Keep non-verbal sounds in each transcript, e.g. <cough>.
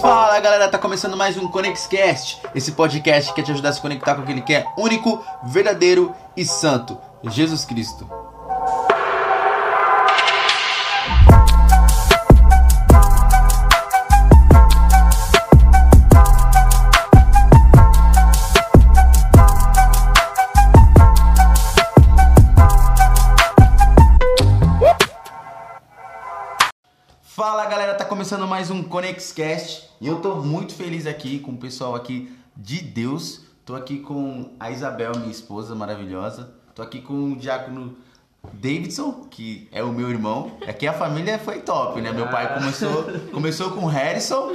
Fala galera, tá começando mais um ConexCast, esse podcast que quer te ajudar a se conectar com aquele que é único, verdadeiro e santo, Jesus Cristo. Começando mais um ConexCast e eu tô muito feliz aqui com o pessoal aqui de Deus. Tô aqui com a Isabel, minha esposa maravilhosa. Tô aqui com o diácono Davidson, que é o meu irmão. Aqui a família foi top, né? Meu pai começou, começou com Harrison,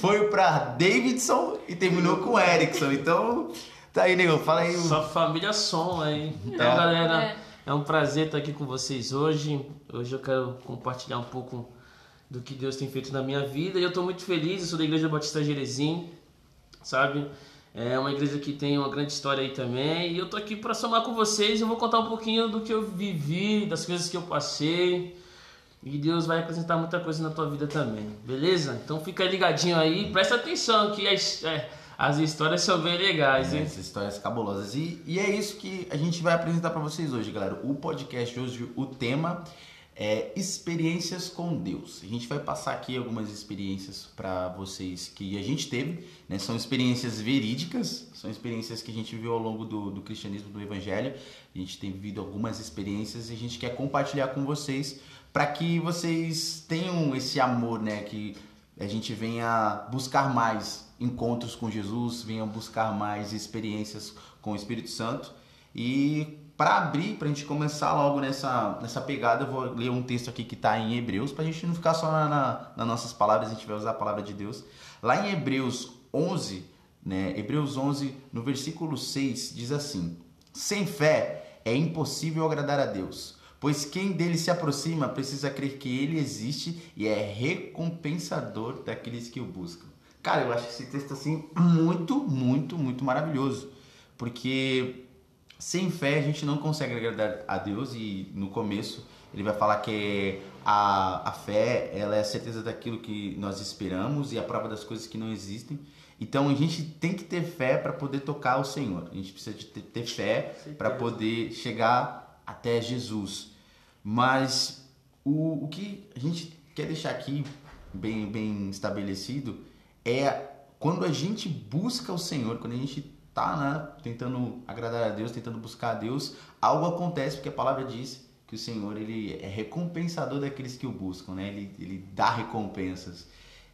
foi pra Davidson e terminou com Erickson. Então, tá aí, nego. Fala aí. Sua família som aí. Então, É. galera, É. é um prazer estar aqui com vocês hoje. Hoje eu quero compartilhar um pouco do que Deus tem feito na minha vida. E eu estou muito feliz, eu sou da Igreja Batista Jerezim, sabe? É uma igreja que tem uma grande história aí também. E eu tô aqui para somar com vocês. Eu vou contar um pouquinho do que eu vivi, das coisas que eu passei. E Deus vai acrescentar muita coisa na tua vida também, beleza? Então fica ligadinho aí, presta atenção que as, é, as histórias são bem legais, É, essas histórias cabulosas. E, e é isso que a gente vai apresentar pra vocês hoje, galera. O podcast hoje, o tema é experiências com Deus. A gente vai passar aqui algumas experiências pra vocês que a gente teve, né? São experiências verídicas, são experiências que a gente viu ao longo do, do cristianismo, do evangelho. A gente tem vivido algumas experiências e a gente quer compartilhar com vocês para que vocês tenham esse amor, né? Que a gente venha buscar mais encontros com Jesus, venha buscar mais experiências com o Espírito Santo. E para abrir, para a gente começar logo nessa, nessa pegada, eu vou ler um texto aqui que está em Hebreus, para a gente não ficar só na, na- nas nossas palavras, a gente vai usar a palavra de Deus. Lá em Hebreus 11, né, Hebreus 11, no versículo 6, diz assim: Sem fé é impossível agradar a Deus. Pois quem dele se aproxima precisa crer que ele existe e é recompensador daqueles que o buscam. Cara, eu acho esse texto assim muito, muito, muito maravilhoso. Porque sem fé a gente não consegue agradar a Deus e no começo ele vai falar que a, a fé ela é a certeza daquilo que nós esperamos e a prova das coisas que não existem. Então a gente tem que ter fé para poder tocar o Senhor. A gente precisa de ter, ter fé para poder chegar até Jesus. Mas o, o que a gente quer deixar aqui bem, bem estabelecido é quando a gente busca o Senhor, quando a gente tá né, tentando agradar a Deus, tentando buscar a Deus, algo acontece porque a palavra diz que o Senhor ele é recompensador daqueles que o buscam, né? Ele, ele dá recompensas.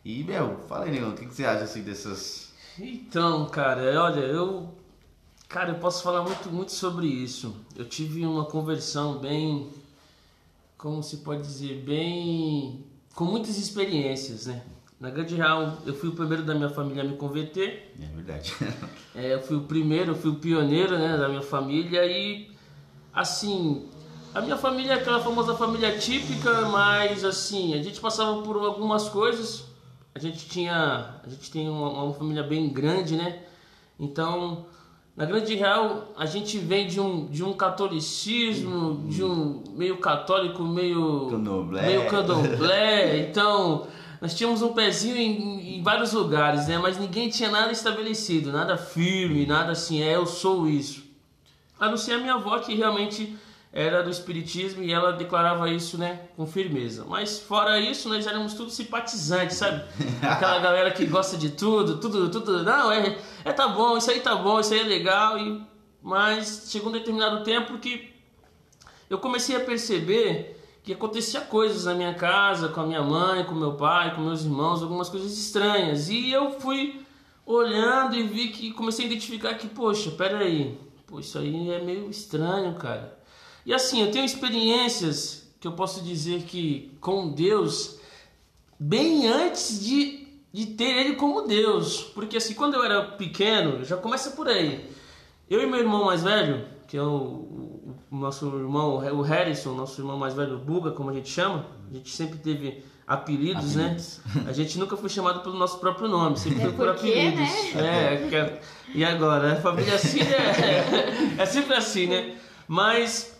E, meu, fala aí, o que você acha assim dessas. Então, cara, olha, eu. Cara, eu posso falar muito, muito sobre isso. Eu tive uma conversão bem. Como se pode dizer? Bem. Com muitas experiências, né? Na Grande Real, eu fui o primeiro da minha família a me converter. É verdade. <laughs> É, eu fui o primeiro, eu fui o pioneiro, né, da minha família e assim, a minha família é aquela famosa família típica, mas assim, a gente passava por algumas coisas. A gente tinha, a gente tem uma, uma família bem grande, né? Então, na Grande Real, a gente vem de um, de um catolicismo, de um meio católico, meio Candomblé. meio candomblé. Então, nós tínhamos um pezinho em, em vários lugares, né? Mas ninguém tinha nada estabelecido, nada firme, nada assim, é, eu sou isso. A não ser a minha avó, que realmente era do espiritismo e ela declarava isso, né, com firmeza. Mas fora isso, nós éramos tudo simpatizantes, sabe? <laughs> Aquela galera que gosta de tudo, tudo, tudo. Não, é, é tá bom, isso aí tá bom, isso aí é legal. E, mas chegou um determinado tempo que eu comecei a perceber que acontecia coisas na minha casa, com a minha mãe, com meu pai, com meus irmãos, algumas coisas estranhas. E eu fui olhando e vi que comecei a identificar que, poxa, peraí, pô, isso aí é meio estranho, cara. E assim, eu tenho experiências que eu posso dizer que com Deus bem antes de, de ter ele como Deus. Porque assim, quando eu era pequeno, já começa por aí. Eu e meu irmão mais velho, que é o, o- nosso irmão, o Harrison, nosso irmão mais velho, o Buga, como a gente chama, a gente sempre teve apelidos, Apelidos. né? A gente nunca foi chamado pelo nosso próprio nome, sempre foi por porque, apelidos. né? É, que é- e agora? A família assim é, <laughs> é sempre assim, né? Mas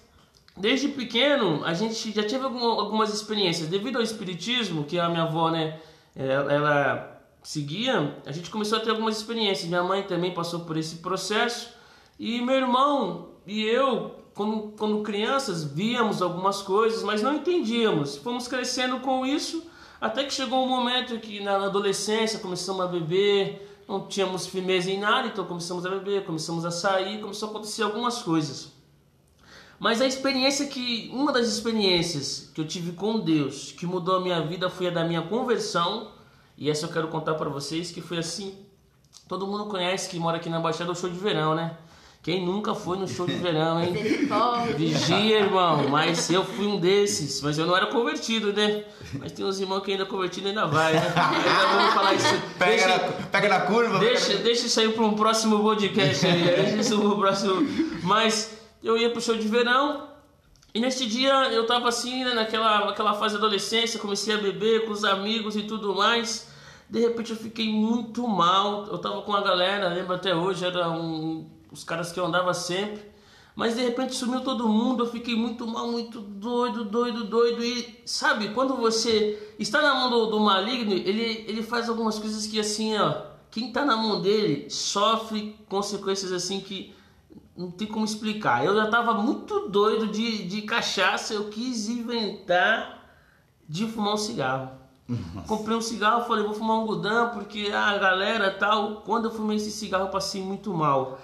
desde pequeno a gente já teve alguma- algumas experiências devido ao espiritismo que a minha avó, né? Ela, ela seguia, a gente começou a ter algumas experiências. Minha mãe também passou por esse processo. E meu irmão e eu, quando, quando crianças, víamos algumas coisas, mas não entendíamos. Fomos crescendo com isso, até que chegou um momento que na adolescência começamos a beber, não tínhamos firmeza em nada, então começamos a beber, começamos a sair, começou a acontecer algumas coisas. Mas a experiência que, uma das experiências que eu tive com Deus, que mudou a minha vida, foi a da minha conversão, e essa eu quero contar para vocês, que foi assim, todo mundo conhece que mora aqui na Baixada o show de verão, né? Quem nunca foi no show de <laughs> verão, hein? Vigia, irmão. Mas eu fui um desses. Mas eu não era convertido, né? Mas tem uns irmãos que ainda convertido ainda vai, né? Ainda vamos falar isso. <laughs> Pega, deixa, na, pega na curva. Deixa, deixa isso aí para um próximo podcast aí. Deixa isso pro próximo. Mas eu ia pro show de verão. E nesse dia eu tava assim, né, naquela, naquela fase da adolescência, comecei a beber com os amigos e tudo mais. De repente eu fiquei muito mal. Eu tava com a galera, lembro até hoje, era um os caras que eu andava sempre. Mas de repente sumiu todo mundo, eu fiquei muito mal, muito doido, doido, doido. E sabe, quando você está na mão do, do maligno, ele, ele faz algumas coisas que assim, ó, quem está na mão dele sofre consequências assim que não tem como explicar. Eu já estava muito doido de, de cachaça, eu quis inventar de fumar um cigarro. Nossa. Comprei um cigarro, falei, vou fumar um Gudam, porque a galera tal. Quando eu fumei esse cigarro, eu passei muito mal.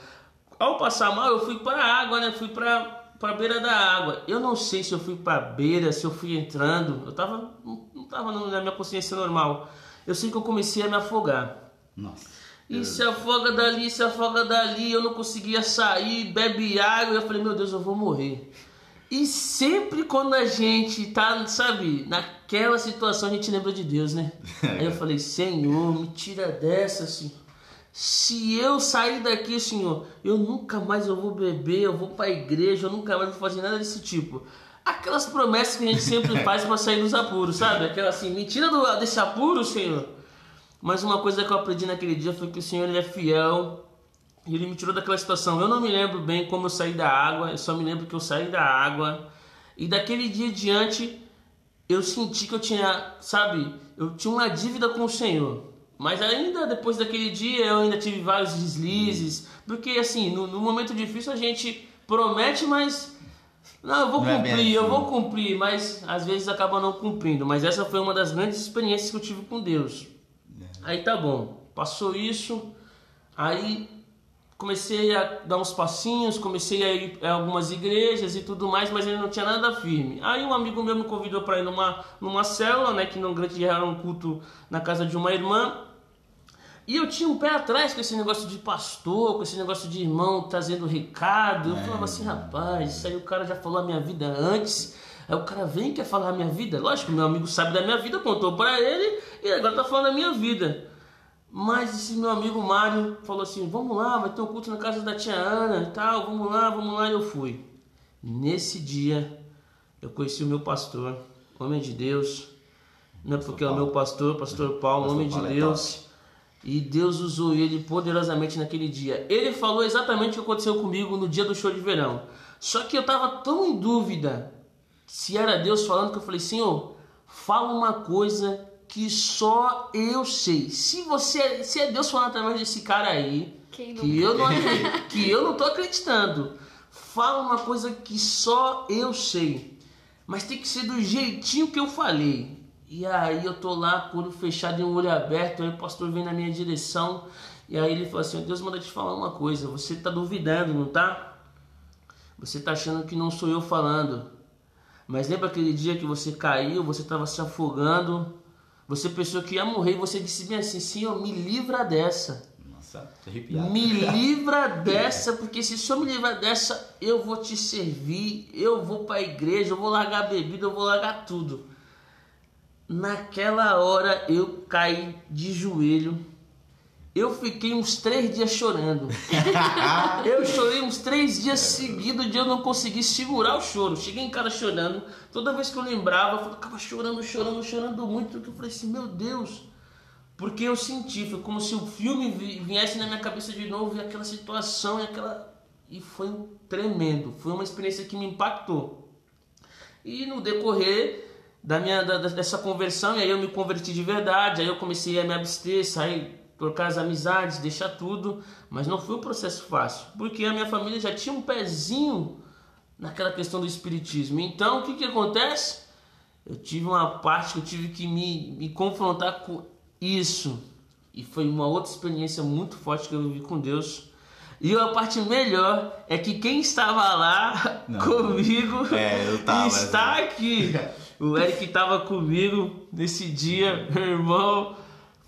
Ao passar mal, eu fui para a água, né? Fui para para beira da água. Eu não sei se eu fui para beira, se eu fui entrando. Eu tava não tava na minha consciência normal. Eu sei que eu comecei a me afogar. Nossa. E se afoga dali, se afoga dali, eu não conseguia sair, bebe água, eu falei, meu Deus, eu vou morrer. E sempre quando a gente tá, sabe, naquela situação, a gente lembra de Deus, né? <laughs> Aí eu falei, Senhor, me tira dessa, Senhor. Se eu sair daqui, Senhor, eu nunca mais eu vou beber, eu vou para a igreja, eu nunca mais vou fazer nada desse tipo. Aquelas promessas que a gente sempre <laughs> faz para sair dos apuros, sabe? Aquela assim, mentira do, desse apuro, Senhor. Mas uma coisa que eu aprendi naquele dia foi que o Senhor ele é fiel e ele me tirou daquela situação. Eu não me lembro bem como eu saí da água, eu só me lembro que eu saí da água. E daquele dia diante, eu senti que eu tinha, sabe, eu tinha uma dívida com o Senhor. Mas ainda depois daquele dia eu ainda tive vários deslizes, porque assim, no, no momento difícil a gente promete, mas não, eu vou não é cumprir, é assim. eu vou cumprir, mas às vezes acaba não cumprindo. Mas essa foi uma das grandes experiências que eu tive com Deus. É. Aí tá bom, passou isso, aí comecei a dar uns passinhos, comecei a ir a algumas igrejas e tudo mais, mas ele não tinha nada firme. Aí um amigo meu me convidou para ir numa, numa célula, né, que no grande era um culto na casa de uma irmã. E eu tinha um pé atrás com esse negócio de pastor, com esse negócio de irmão trazendo recado. Eu é, falava assim, rapaz, isso aí o cara já falou a minha vida antes. Aí o cara vem e quer falar a minha vida. Lógico, meu amigo sabe da minha vida, contou para ele e agora tá falando da minha vida. Mas esse meu amigo Mário falou assim: vamos lá, vai ter um culto na casa da tia Ana e tal, vamos lá, vamos lá. E eu fui. Nesse dia, eu conheci o meu pastor, homem de Deus. Não é porque é o meu pastor, pastor Paulo, pastor homem de Paulo é Deus. E Deus usou ele poderosamente naquele dia. Ele falou exatamente o que aconteceu comigo no dia do show de verão. Só que eu estava tão em dúvida se era Deus falando que eu falei: Senhor, fala uma coisa que só eu sei. Se você, se é Deus falando através desse cara aí, que eu não que eu não tô acreditando. Fala uma coisa que só eu sei. Mas tem que ser do jeitinho que eu falei. E aí eu tô lá, com o olho fechado e um olho aberto, aí o pastor vem na minha direção, e aí ele fala assim, Deus manda te falar uma coisa, você tá duvidando, não tá? Você tá achando que não sou eu falando. Mas lembra aquele dia que você caiu, você estava se afogando, você pensou que ia morrer, e você disse bem assim, Senhor, me livra dessa. Nossa, arrepiado. Me <laughs> livra dessa, porque se o Senhor me livrar dessa, eu vou te servir, eu vou para a igreja, eu vou largar a bebida, eu vou largar tudo. Naquela hora eu caí de joelho. Eu fiquei uns três dias chorando. <laughs> eu chorei uns três dias seguidos de eu não conseguir segurar o choro. Cheguei em casa chorando. Toda vez que eu lembrava, eu ficava chorando, chorando, chorando muito. Eu falei assim, meu Deus. Porque eu senti, foi como se o filme viesse na minha cabeça de novo e aquela situação e aquela. E foi tremendo. Foi uma experiência que me impactou. E no decorrer da minha da, dessa conversão e aí eu me converti de verdade, aí eu comecei a me abster, sair trocar as amizades, deixar tudo, mas não foi um processo fácil, porque a minha família já tinha um pezinho naquela questão do espiritismo. Então, o que que acontece? Eu tive uma parte que eu tive que me, me confrontar com isso. E foi uma outra experiência muito forte que eu vivi com Deus. E a parte melhor é que quem estava lá Não. comigo é, eu tava, está assim. aqui. <laughs> O Eric estava comigo nesse dia, meu irmão.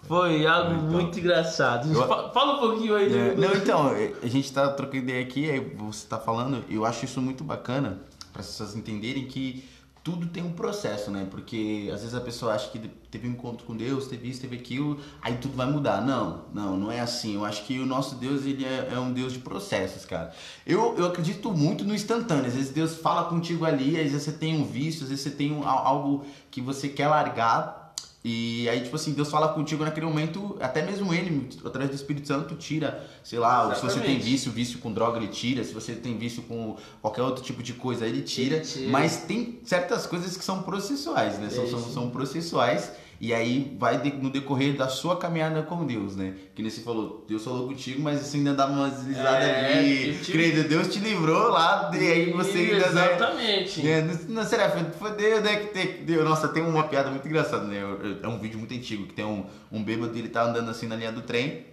Foi algo então, muito engraçado. Eu, Fala um pouquinho aí. É, não, então, a gente está trocando ideia aqui, você está falando, eu acho isso muito bacana para as pessoas entenderem que tudo tem um processo, né? Porque às vezes a pessoa acha que teve um encontro com Deus, teve isso, teve aquilo, aí tudo vai mudar. Não, não, não é assim. Eu acho que o nosso Deus, ele é, é um Deus de processos, cara. Eu, eu acredito muito no instantâneo. Às vezes Deus fala contigo ali, às vezes você tem um vício, às vezes você tem um, algo que você quer largar, e aí, tipo assim, Deus fala contigo naquele momento, até mesmo ele, através do Espírito Santo, tira, sei lá, Exatamente. se você tem vício, vício com droga, ele tira, se você tem vício com qualquer outro tipo de coisa, ele tira. Ele tira. Mas tem certas coisas que são processuais, né? São, são, são processuais e aí vai de, no decorrer da sua caminhada com Deus, né? Que nem você falou, Deus falou contigo, mas você ainda dá umas deslizada é, ali. Te... Credo, Deus te livrou lá, e aí você ainda. Exatamente. Né? Não, será, foi Deus, né? Que Deus. Nossa, tem uma piada muito engraçada, né? É um vídeo muito antigo que tem um, um bêbado ele tá andando assim na linha do trem,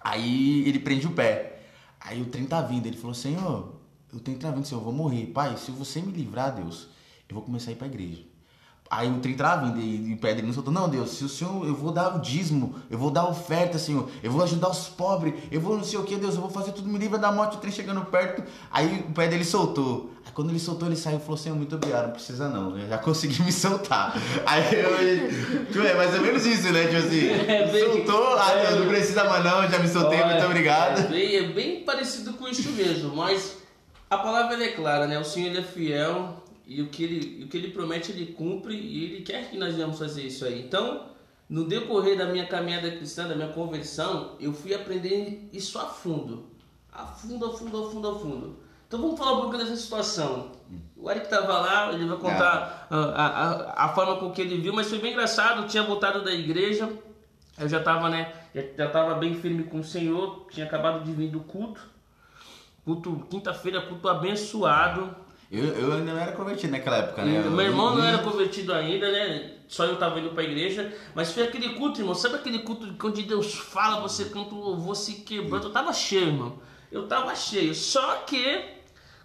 aí ele prende o pé. Aí o trem tá vindo, ele falou: Senhor, o trem tá vindo, Senhor, eu vou morrer. Pai, se você me livrar, Deus, eu vou começar a ir pra igreja. Aí o trem vindo e, e Pedro não soltou, não, Deus, se o Senhor, eu vou dar o dízimo, eu vou dar oferta, Senhor, eu vou ajudar os pobres, eu vou não sei o que, Deus, eu vou fazer tudo, me livra da morte, o trem chegando perto. Aí o pé dele soltou. Aí quando ele soltou, ele saiu e falou, Senhor, muito obrigado, não precisa não, eu já consegui me soltar. <laughs> Aí eu, tipo, é mais ou menos isso, né, tipo assim, <laughs> é bem, soltou, ah, é, não precisa mais não, já me soltei, olha, muito obrigado. É bem, é bem parecido com isso mesmo, mas a palavra é clara, né, o Senhor ele é fiel, e o que ele, o que ele promete, ele cumpre e ele quer que nós venhamos fazer isso aí. Então, no decorrer da minha caminhada cristã, da minha conversão, eu fui aprender isso a fundo. A fundo, a fundo, a fundo, a fundo. Então vamos falar um pouco dessa situação. O Eric estava lá, ele vai contar é. a, a, a, forma com que ele viu, mas foi bem engraçado. Tinha voltado da igreja, eu já estava né, já estava bem firme com o Senhor, tinha acabado de vir do culto. Culto, quinta-feira, culto abençoado eu, eu ainda não era convertido naquela época, né? meu irmão não era convertido ainda, né? Só eu tava indo pra igreja. Mas foi aquele culto, irmão. Sabe aquele culto onde Deus fala, você canta o louvor se quebrando? Eu tava cheio, irmão. Eu tava cheio. Só que,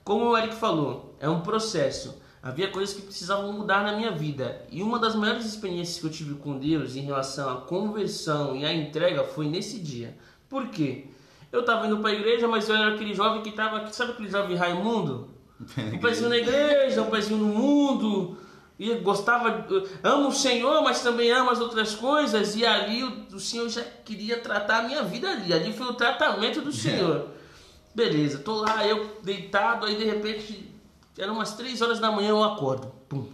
como o Eric falou, é um processo. Havia coisas que precisavam mudar na minha vida. E uma das maiores experiências que eu tive com Deus em relação à conversão e à entrega foi nesse dia. Por quê? Eu tava indo pra igreja, mas eu era aquele jovem que tava. Sabe aquele jovem Raimundo? Um <laughs> pezinho na igreja, um pezinho no mundo. E gostava, amo o Senhor, mas também amo as outras coisas. E ali o, o Senhor já queria tratar a minha vida ali. Ali foi o tratamento do Senhor. Beleza, tô lá, eu deitado, aí de repente, eram umas três horas da manhã, eu acordo. Pum.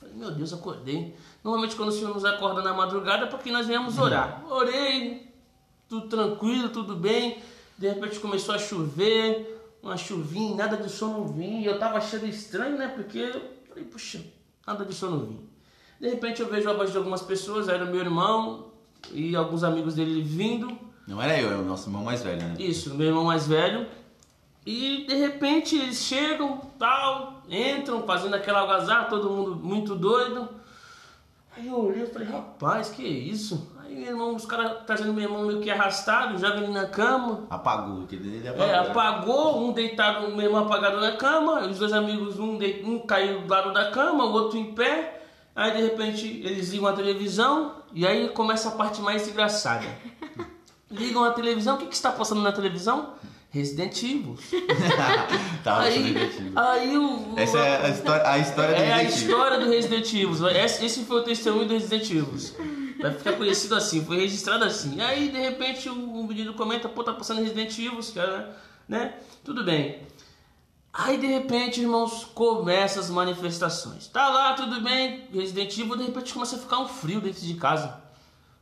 Falei, meu Deus, acordei. Normalmente quando o Senhor nos acorda na madrugada é porque nós viemos orar. Orei, tudo tranquilo, tudo bem. De repente começou a chover uma chuvinha, nada de sono vinha. Eu tava achando estranho, né? Porque eu falei, puxa, nada de sono vinha. De repente eu vejo a voz de algumas pessoas, era meu irmão e alguns amigos dele vindo. Não era eu, era o nosso irmão mais velho, né? Isso, meu irmão mais velho. E de repente eles chegam, tal, entram, fazendo aquela algazarra, todo mundo muito doido. Aí eu olhei e falei, rapaz, que isso? Meu irmão, os caras trazendo meu irmão meio que arrastado, joga ele na cama. Apagou, que dele apagou. É, apagou, um deitado, meu irmão apagado na cama, os dois amigos, um, de, um caiu do lado da cama, o outro em pé. Aí de repente eles ligam a televisão e aí começa a parte mais engraçada. <laughs> Ligam a televisão, o que, que está passando na televisão? Resident Evil. <laughs> tá, aí, aí o, Essa é a história, a história do é Resident Evil. É a história do Resident Evil. Esse, esse foi o testemunho do Resident Evil. <laughs> Vai ficar conhecido assim, foi registrado assim. Aí de repente o, menino comenta, pô, tá passando Resident Evil, cara, né? Tudo bem. Aí de repente, irmãos, começam as manifestações. Tá lá, tudo bem, Resident Evil, de repente começa a ficar um frio dentro de casa.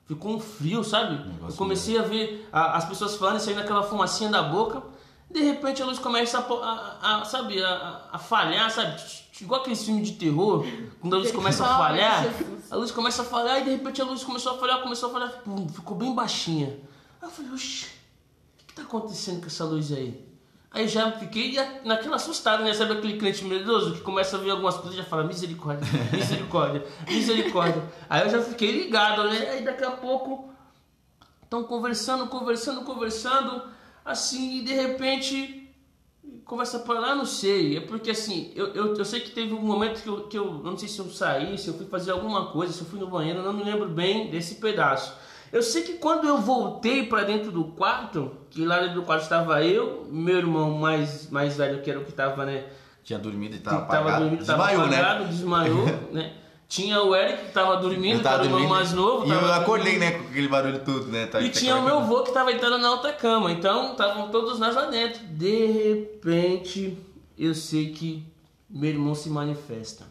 Ficou um frio, sabe? Eu comecei a ver a, as pessoas falando, saindo aquela fumacinha da boca. De repente a luz começa a, a, a sabe, a, a, falhar, sabe? Igual aquele filme de terror, quando a luz começa a <laughs> falhar, a luz começa a falhar e de repente a luz começou a falhar, começou a falhar, pum, ficou bem baixinha. Aí eu falei, oxi, o que, que tá acontecendo com essa luz aí? Aí já fiquei naquela assustada, né? Sabe aquele cliente medroso que começa a ver algumas coisas e já fala misericórdia, misericórdia, <laughs> misericórdia. Aí eu já fiquei ligado, né? Aí daqui a pouco estão conversando, conversando, conversando, assim, e de repente conversa para lá, não sei. É porque assim, eu, eu, eu sei que teve um momento que eu, que eu não sei se eu saí, se eu fui fazer alguma coisa, se eu fui no banheiro, não me lembro bem desse pedaço. Eu sei que quando eu voltei para dentro do quarto, que lá dentro do quarto estava eu, meu irmão mais, mais velho, que era o que estava, né? Tinha dormido e estava apagado. Tava dormindo, desmaiou, né? apagado, <laughs> né? desmaiou, né? Tinha o Eric que estava dormindo, que era o irmão mais novo. E eu acordei, dormindo. né, com aquele barulho tudo, né? Tá, e tinha o meu avô que estava entrando na alta cama. Então, estavam todos nós lá dentro. De repente, eu sei que meu irmão se manifesta.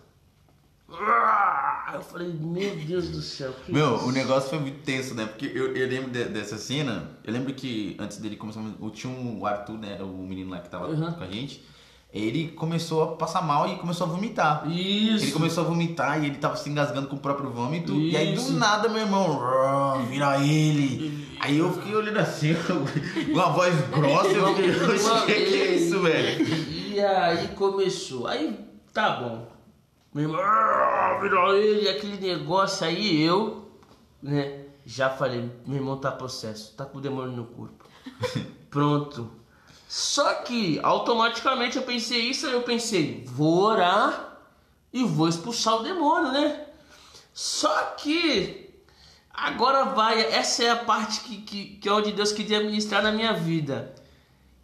Eu falei, meu Deus do céu. meu, isso? o negócio foi muito tenso, né? Porque eu, eu lembro de, dessa cena. Eu lembro que antes dele começar. Tinha o Arthur, né? O menino lá que tava uhum. com a gente ele começou a passar mal e começou a vomitar. Isso. Ele começou a vomitar e ele tava se engasgando com o próprio vômito. Isso. E aí do nada, meu irmão, vira ele. Aí eu fiquei olhando assim, <laughs> com uma voz grossa, eu fiquei, o que é isso, velho? E aí começou. Aí, tá bom. Meu irmão, virou ele, aquele negócio aí, eu, né, já falei, meu irmão tá possesso, tá com o demônio no corpo. <laughs> Pronto só que automaticamente eu pensei isso, aí eu pensei, vou orar e vou expulsar o demônio, né? Só que agora vai, essa é a parte que, que, que é onde Deus queria ministrar na minha vida.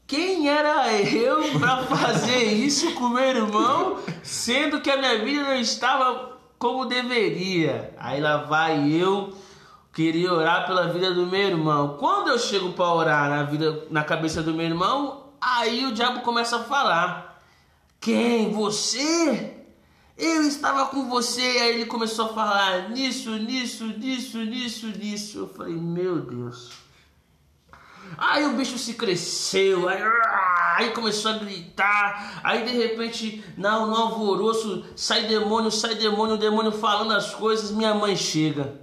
Quem era eu para fazer <laughs> isso com meu irmão, sendo que a minha vida não estava como deveria? Aí lá vai eu queria orar pela vida do meu irmão. Quando eu chego para orar na vida, na cabeça do meu irmão, aí o diabo começa a falar: Quem? Você? Eu estava com você. Aí ele começou a falar nisso, nisso, nisso, nisso, nisso. Eu falei: Meu Deus. Aí o bicho se cresceu, aí, aí, começou a gritar, aí de repente, no, no alvoroço, sai demônio, sai demônio, o demônio falando as coisas, minha mãe chega.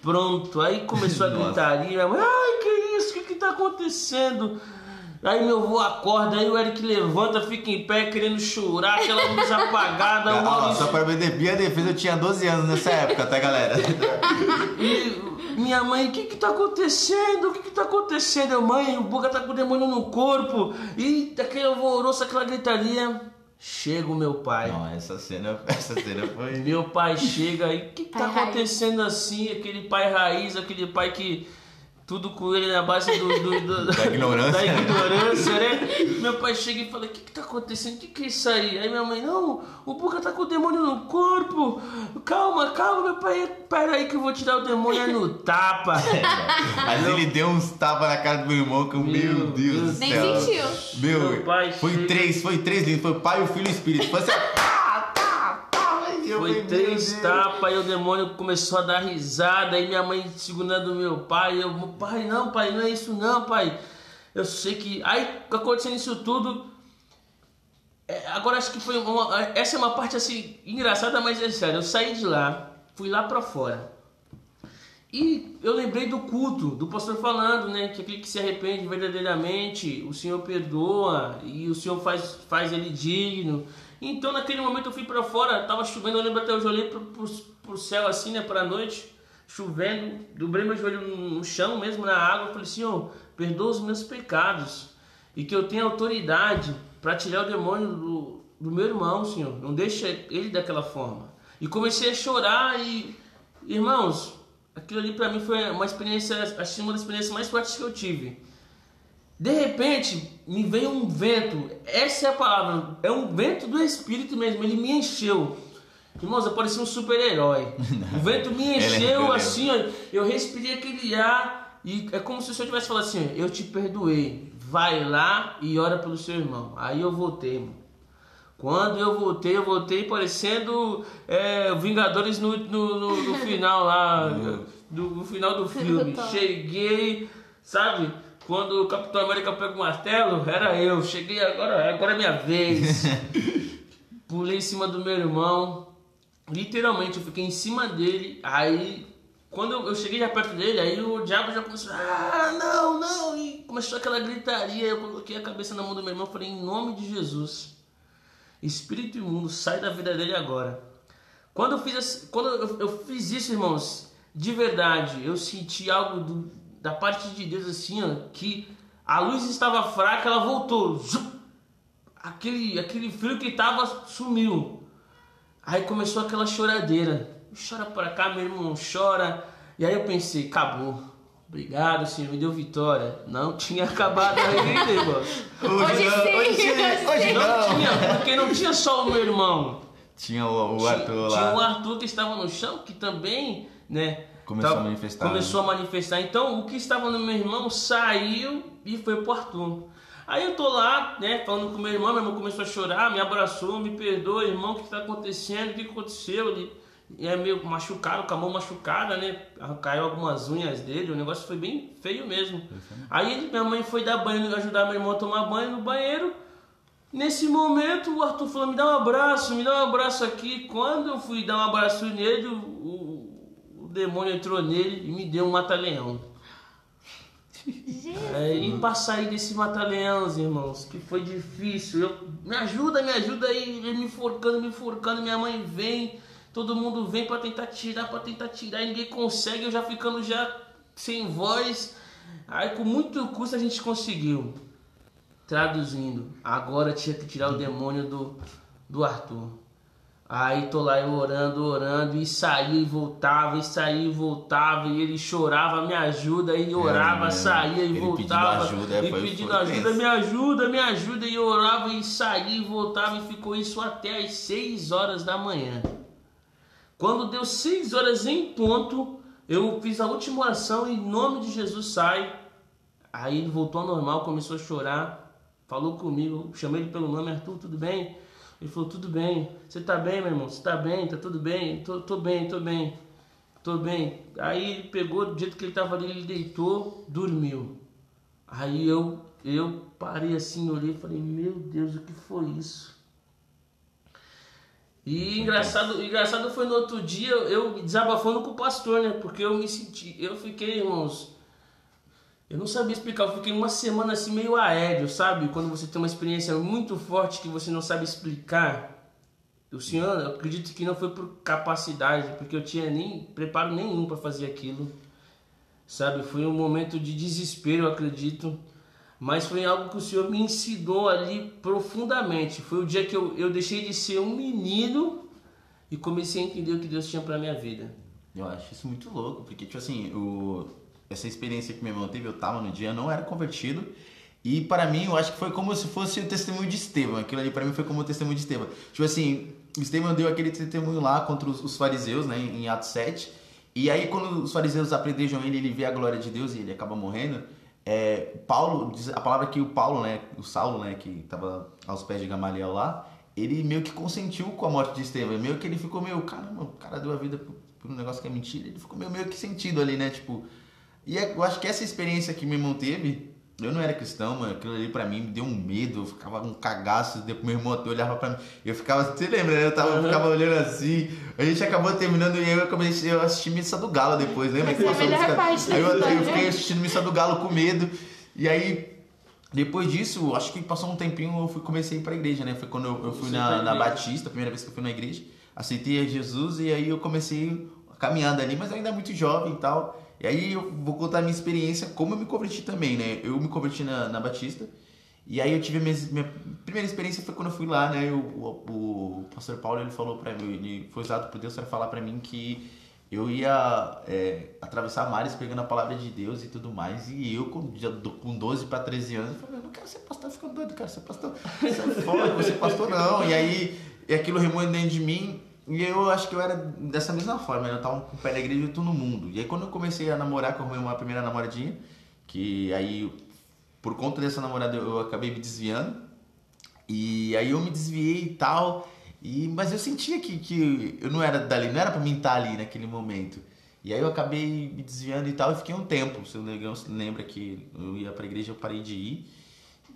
Pronto, aí começou a <laughs> gritaria, ai que isso, o que que tá acontecendo? Aí meu avô acorda, aí o Eric levanta, fica em pé querendo chorar, aquela luz apagada. <laughs> Ah, só para minha defesa, eu tinha 12 anos nessa época, tá galera? <laughs> e minha mãe, o que que tá acontecendo? O que que tá acontecendo? Eu, mãe, o Buga tá com o demônio no corpo. E aquele alvoroço, aquela gritaria. Chega o meu pai. Não, essa cena, essa cena foi. Meu pai chega e o que, que tá acontecendo assim? Aquele pai raiz, aquele pai que tudo com ele na base do, do, do <laughs> da ignorância. Da ignorância, né? Meu pai chega e fala: O que, que tá acontecendo? O que, que é isso aí? Aí minha mãe: Não, o Buca tá com o demônio no corpo. Calma, calma, meu pai. Pera aí que eu vou tirar o demônio é no tapa. <laughs> Mas ele deu uns tapas na cara do meu irmão que, meu, meu Deus, Deus do céu. Nem sentiu. Meu, meu pai foi chega... três, foi três, foi o pai, o filho e o espírito. Foi assim, foi três tapas e o demônio começou a dar risada. E minha mãe segurando meu pai. Eu, pai, não, pai, não é isso não, pai. Eu sei que. Aí acontecendo isso tudo. É, agora acho que foi uma. Essa é uma parte assim engraçada, mas é sério. Eu saí de lá, fui lá para fora. E eu lembrei do culto, do pastor falando, né? Que aquele que se arrepende verdadeiramente, o Senhor perdoa e o Senhor faz, faz ele digno. Então naquele momento eu fui para fora, tava chovendo, eu lembro até hoje, eu olhei pro, pro, pro céu assim, né, pra noite, chovendo, dobrei meu joelho no chão mesmo, na água, falei, Senhor, perdoa os meus pecados e que eu tenha autoridade para tirar o demônio do, do meu irmão, Senhor, não deixa ele daquela forma. E comecei a chorar e, irmãos, aquilo ali para mim foi uma experiência, acho que uma das experiências mais fortes que eu tive. De repente, me veio um vento, essa é a palavra, é um vento do Espírito mesmo, ele me encheu. Irmãos, eu parecia um super-herói. <laughs> O vento me encheu assim, ó, eu respirei aquele ar e é como se o Senhor tivesse falado assim: Eu te perdoei, vai lá e ora pelo seu irmão. Aí eu voltei, irmão. Quando eu voltei, eu voltei parecendo é, Vingadores no, no, no, no <laughs> final lá, do, no final do filme. <laughs> Cheguei, sabe? Quando o Capitão América pega o martelo, era eu. Cheguei agora, agora é minha vez. <laughs> Pulei em cima do meu irmão. Literalmente, eu fiquei em cima dele. Aí, quando eu, cheguei já perto dele, aí o diabo já começou, ah, não, não. E começou aquela gritaria. Eu coloquei a cabeça na mão do meu irmão e falei, em nome de Jesus, espírito imundo, sai da vida dele agora. Quando eu fiz, quando eu, eu fiz isso, irmãos, de verdade, eu senti algo do, da parte de Deus assim, ó, que a luz estava fraca, ela voltou. Aquele, aquele frio que estava sumiu. Aí começou aquela choradeira. Chora para cá, meu irmão, chora. E aí eu pensei, acabou. Obrigado, Senhor, me deu vitória. Não tinha acabado ainda, irmão. Hoje, hoje não, sim, hoje, hoje Não não. tinha, porque não tinha só o meu irmão. Tinha o, o Tinha- Arthur Tinha lá. o Arthur que estava no chão, que também, né? Começou tava- a manifestar, Começou a manifestar. Então, o que estava no meu irmão saiu e foi pro Arthur. Aí eu tô lá, né, falando com meu irmão, meu irmão começou a chorar, me abraçou, me perdoa, irmão, o que está acontecendo? O que aconteceu? Ele é meio machucado, com a mão machucada, né? Caiu algumas unhas dele, o negócio foi bem feio mesmo. Aí minha mãe foi dar banho, ajudar meu irmão a tomar banho no banheiro. Nesse momento, o Arthur falou: Me dá um abraço, me dá um abraço aqui. Quando eu fui dar um abraço nele, o demônio entrou nele e me deu um mata-leão. É, e pra sair desse mata-leão, irmãos, que foi difícil. Eu, me ajuda, me ajuda aí. Ele me enforcando, me enforcando. Minha mãe vem, todo mundo vem pra tentar tirar, pra tentar tirar. E ninguém consegue, eu já ficando já sem voz. Aí com muito custo a gente conseguiu. Traduzindo, agora tinha que tirar o demônio do, do Arthur. Aí tô lá eu orando, orando, e saía e voltava, e saía e voltava, e ele chorava, me ajuda, e orava, é. saía e Ele pedindo voltava, ajuda, é, e foi- pedindo foi ajuda, me ajuda, me ajuda, e orava, e saía e voltava, e ficou isso até as 6 horas da manhã. Quando deu 6 horas em ponto, eu fiz a última oração, em nome de Jesus sai. Aí ele voltou ao normal, começou a chorar, falou comigo, chamei ele pelo nome, Arthur, tudo bem? Ele falou, tudo bem. Você tá bem, meu irmão? Você tá bem? Tá tudo bem? Tô, tô bem, tô bem. Tô bem. Aí ele pegou, do jeito que ele tava ali, ele deitou, dormiu. Aí eu, eu parei assim, olhei e falei, meu Deus, o que foi isso? E engraçado, engraçado foi no outro dia eu desabafando com o pastor, né? Porque eu me senti, eu fiquei, irmãos, eu não sabia explicar, eu fiquei uma semana assim meio aéreo, sabe? Quando você tem uma experiência muito forte que você não sabe explicar. O senhor, eu acredito que não foi por capacidade, porque eu tinha nem preparo nenhum para fazer aquilo. Sabe? Foi um momento de desespero, eu acredito. Mas foi algo que o Senhor me ensinou ali profundamente. Foi o dia que eu, eu deixei de ser um menino e comecei a entender o que Deus tinha para minha vida. Eu acho isso muito louco, porque, tipo assim, o... essa experiência que meu irmão teve, eu tava no dia, eu não era convertido. E para mim, eu acho que foi como se fosse o testemunho de Estevão. Aquilo ali para mim foi como o testemunho de Estevão. Tipo assim, Estevão deu aquele testemunho lá contra os, fariseus, né, em Atos 7. E aí, quando os fariseus apredejam ele, ele vê a glória de Deus e ele acaba morrendo. É, Paulo, a palavra que o Paulo, né, o Saulo, né, que estava aos pés de Gamaliel lá, ele meio que consentiu com a morte de Estevão. Meio que ele ficou meio, caramba, o cara deu a vida por, por um negócio que é mentira. Ele ficou meio, meio que sentido ali, né, tipo. E é- eu acho que essa experiência que meu irmão teve, eu não era cristão, mano, aquilo ali pra mim me deu um medo, eu ficava um cagaço, depois meu irmão até olhava pra mim, eu ficava, você lembra, né? Eu, tava, eu ficava olhando assim, a gente acabou terminando e aí eu comecei, eu assisti Missa do Galo depois, lembra? É a passou Missa- parte da Aí eu, eu fiquei assistindo Missa do Galo com medo, e aí depois disso, acho que passou um tempinho, eu fui, comecei a ir pra igreja, né? Foi quando eu, eu fui na, na. Batista, a primeira vez que eu fui na igreja, aceitei a Jesus e aí eu comecei a caminhada ali, mas ainda muito jovem e tal. E aí eu vou contar a minha experiência, como eu me converti também, né? Eu me converti na, na Batista, e aí eu tive a minha, minha primeira experiência foi quando eu fui lá, né? O, o, o pastor Paulo, ele falou pra mim, ele foi usado por Deus para falar pra mim que eu ia é, atravessar mares pegando a palavra de Deus e tudo mais. E eu, com, com 12 para 13 anos, eu falei, eu não quero ser pastor, ficando doido, quero ser pastor. Sai <laughs> fora, você pastor não. E aí, aquilo remoendo dentro de mim. E eu acho que eu era dessa mesma forma, né? eu tava com o pé na igreja e tô no mundo. E aí quando eu comecei a namorar, que eu arrumei uma primeira namoradinha, que aí, por conta dessa namorada, eu acabei me desviando. E aí eu me desviei e tal. E, mas eu sentia que, que eu não era dali, não era pra mim estar ali naquele momento. E aí eu acabei me desviando e tal, e fiquei um tempo. Se o Negão se lembra que eu ia pra igreja, eu parei de ir.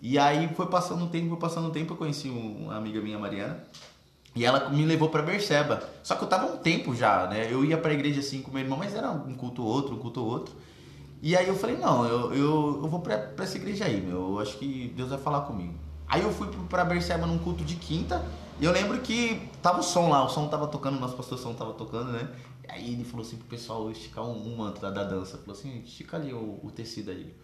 E aí foi passando um tempo, foi passando um tempo, eu conheci uma amiga minha, Mariana. E ela me levou para Berseba. Só que eu tava um tempo já, né? Eu ia pra igreja assim com meu irmão, mas era um culto ou outro, um culto ou outro. E aí eu falei, não, eu, eu, eu vou pra essa igreja aí, meu. Eu acho que Deus vai falar comigo. Aí eu fui pra Berseba num culto de quinta. E eu lembro que tava o som lá, o som tava tocando, o nosso pastor som tava tocando, né? Aí ele falou assim pro pessoal esticar um, um manto da, da dança. Falou assim, estica ali o, o tecido aí.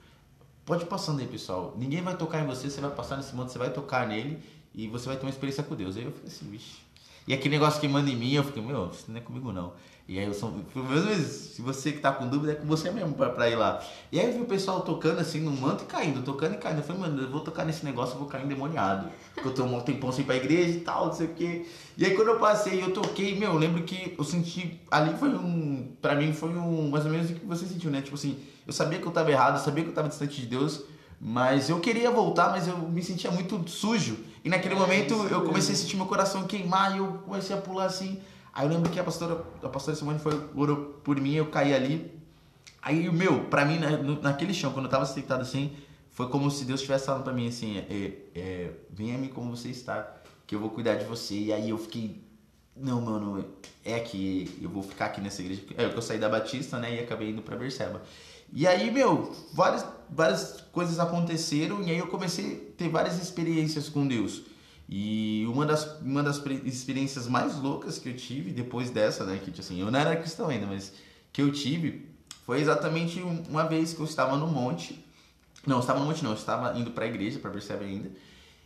Pode ir passando aí, pessoal. Ninguém vai tocar em você, você vai passar nesse manto, você vai tocar nele e você vai ter uma experiência com Deus. Aí eu falei assim, vixe. E aquele negócio que manda em mim, eu fiquei, meu, isso não é comigo não. E aí eu sou, às vezes, se você que tá com dúvida, é com você mesmo pra, pra ir lá. E aí eu vi o pessoal tocando assim no manto e caindo, tocando e caindo. Eu falei, mano, eu vou tocar nesse negócio, eu vou cair endemoniado. Porque eu tô um tempão sem ir pra igreja e tal, não sei o quê. E aí quando eu passei, eu toquei, meu, eu lembro que eu senti, ali foi um, pra mim foi um, mais ou menos o que você sentiu, né? Tipo assim, eu sabia que eu tava errado, eu sabia que eu tava distante de Deus, mas eu queria voltar, mas eu me sentia muito sujo. E naquele é, momento eu comecei a sentir meu coração queimar e eu comecei a pular assim. Aí eu lembro que a pastora, a pastora Simone foi, orou por mim, eu caí ali. Aí, meu, pra mim, naquele chão, quando eu tava sentado assim, foi como se Deus estivesse falando pra mim assim: é, é, venha-me como você está, que eu vou cuidar de você. E aí eu fiquei, não, mano, é aqui, eu vou ficar aqui nessa igreja. É, eu saí da Batista, né, e acabei indo pra Berseba. E aí, meu, várias, várias coisas aconteceram e aí eu comecei a ter várias experiências com Deus. E uma das, uma das experiências mais loucas que eu tive depois dessa, né, que assim, eu não era cristão ainda, mas que eu tive foi exatamente uma vez que eu estava no monte. Não, estava no monte não, eu estava indo para a igreja, para perceber ainda.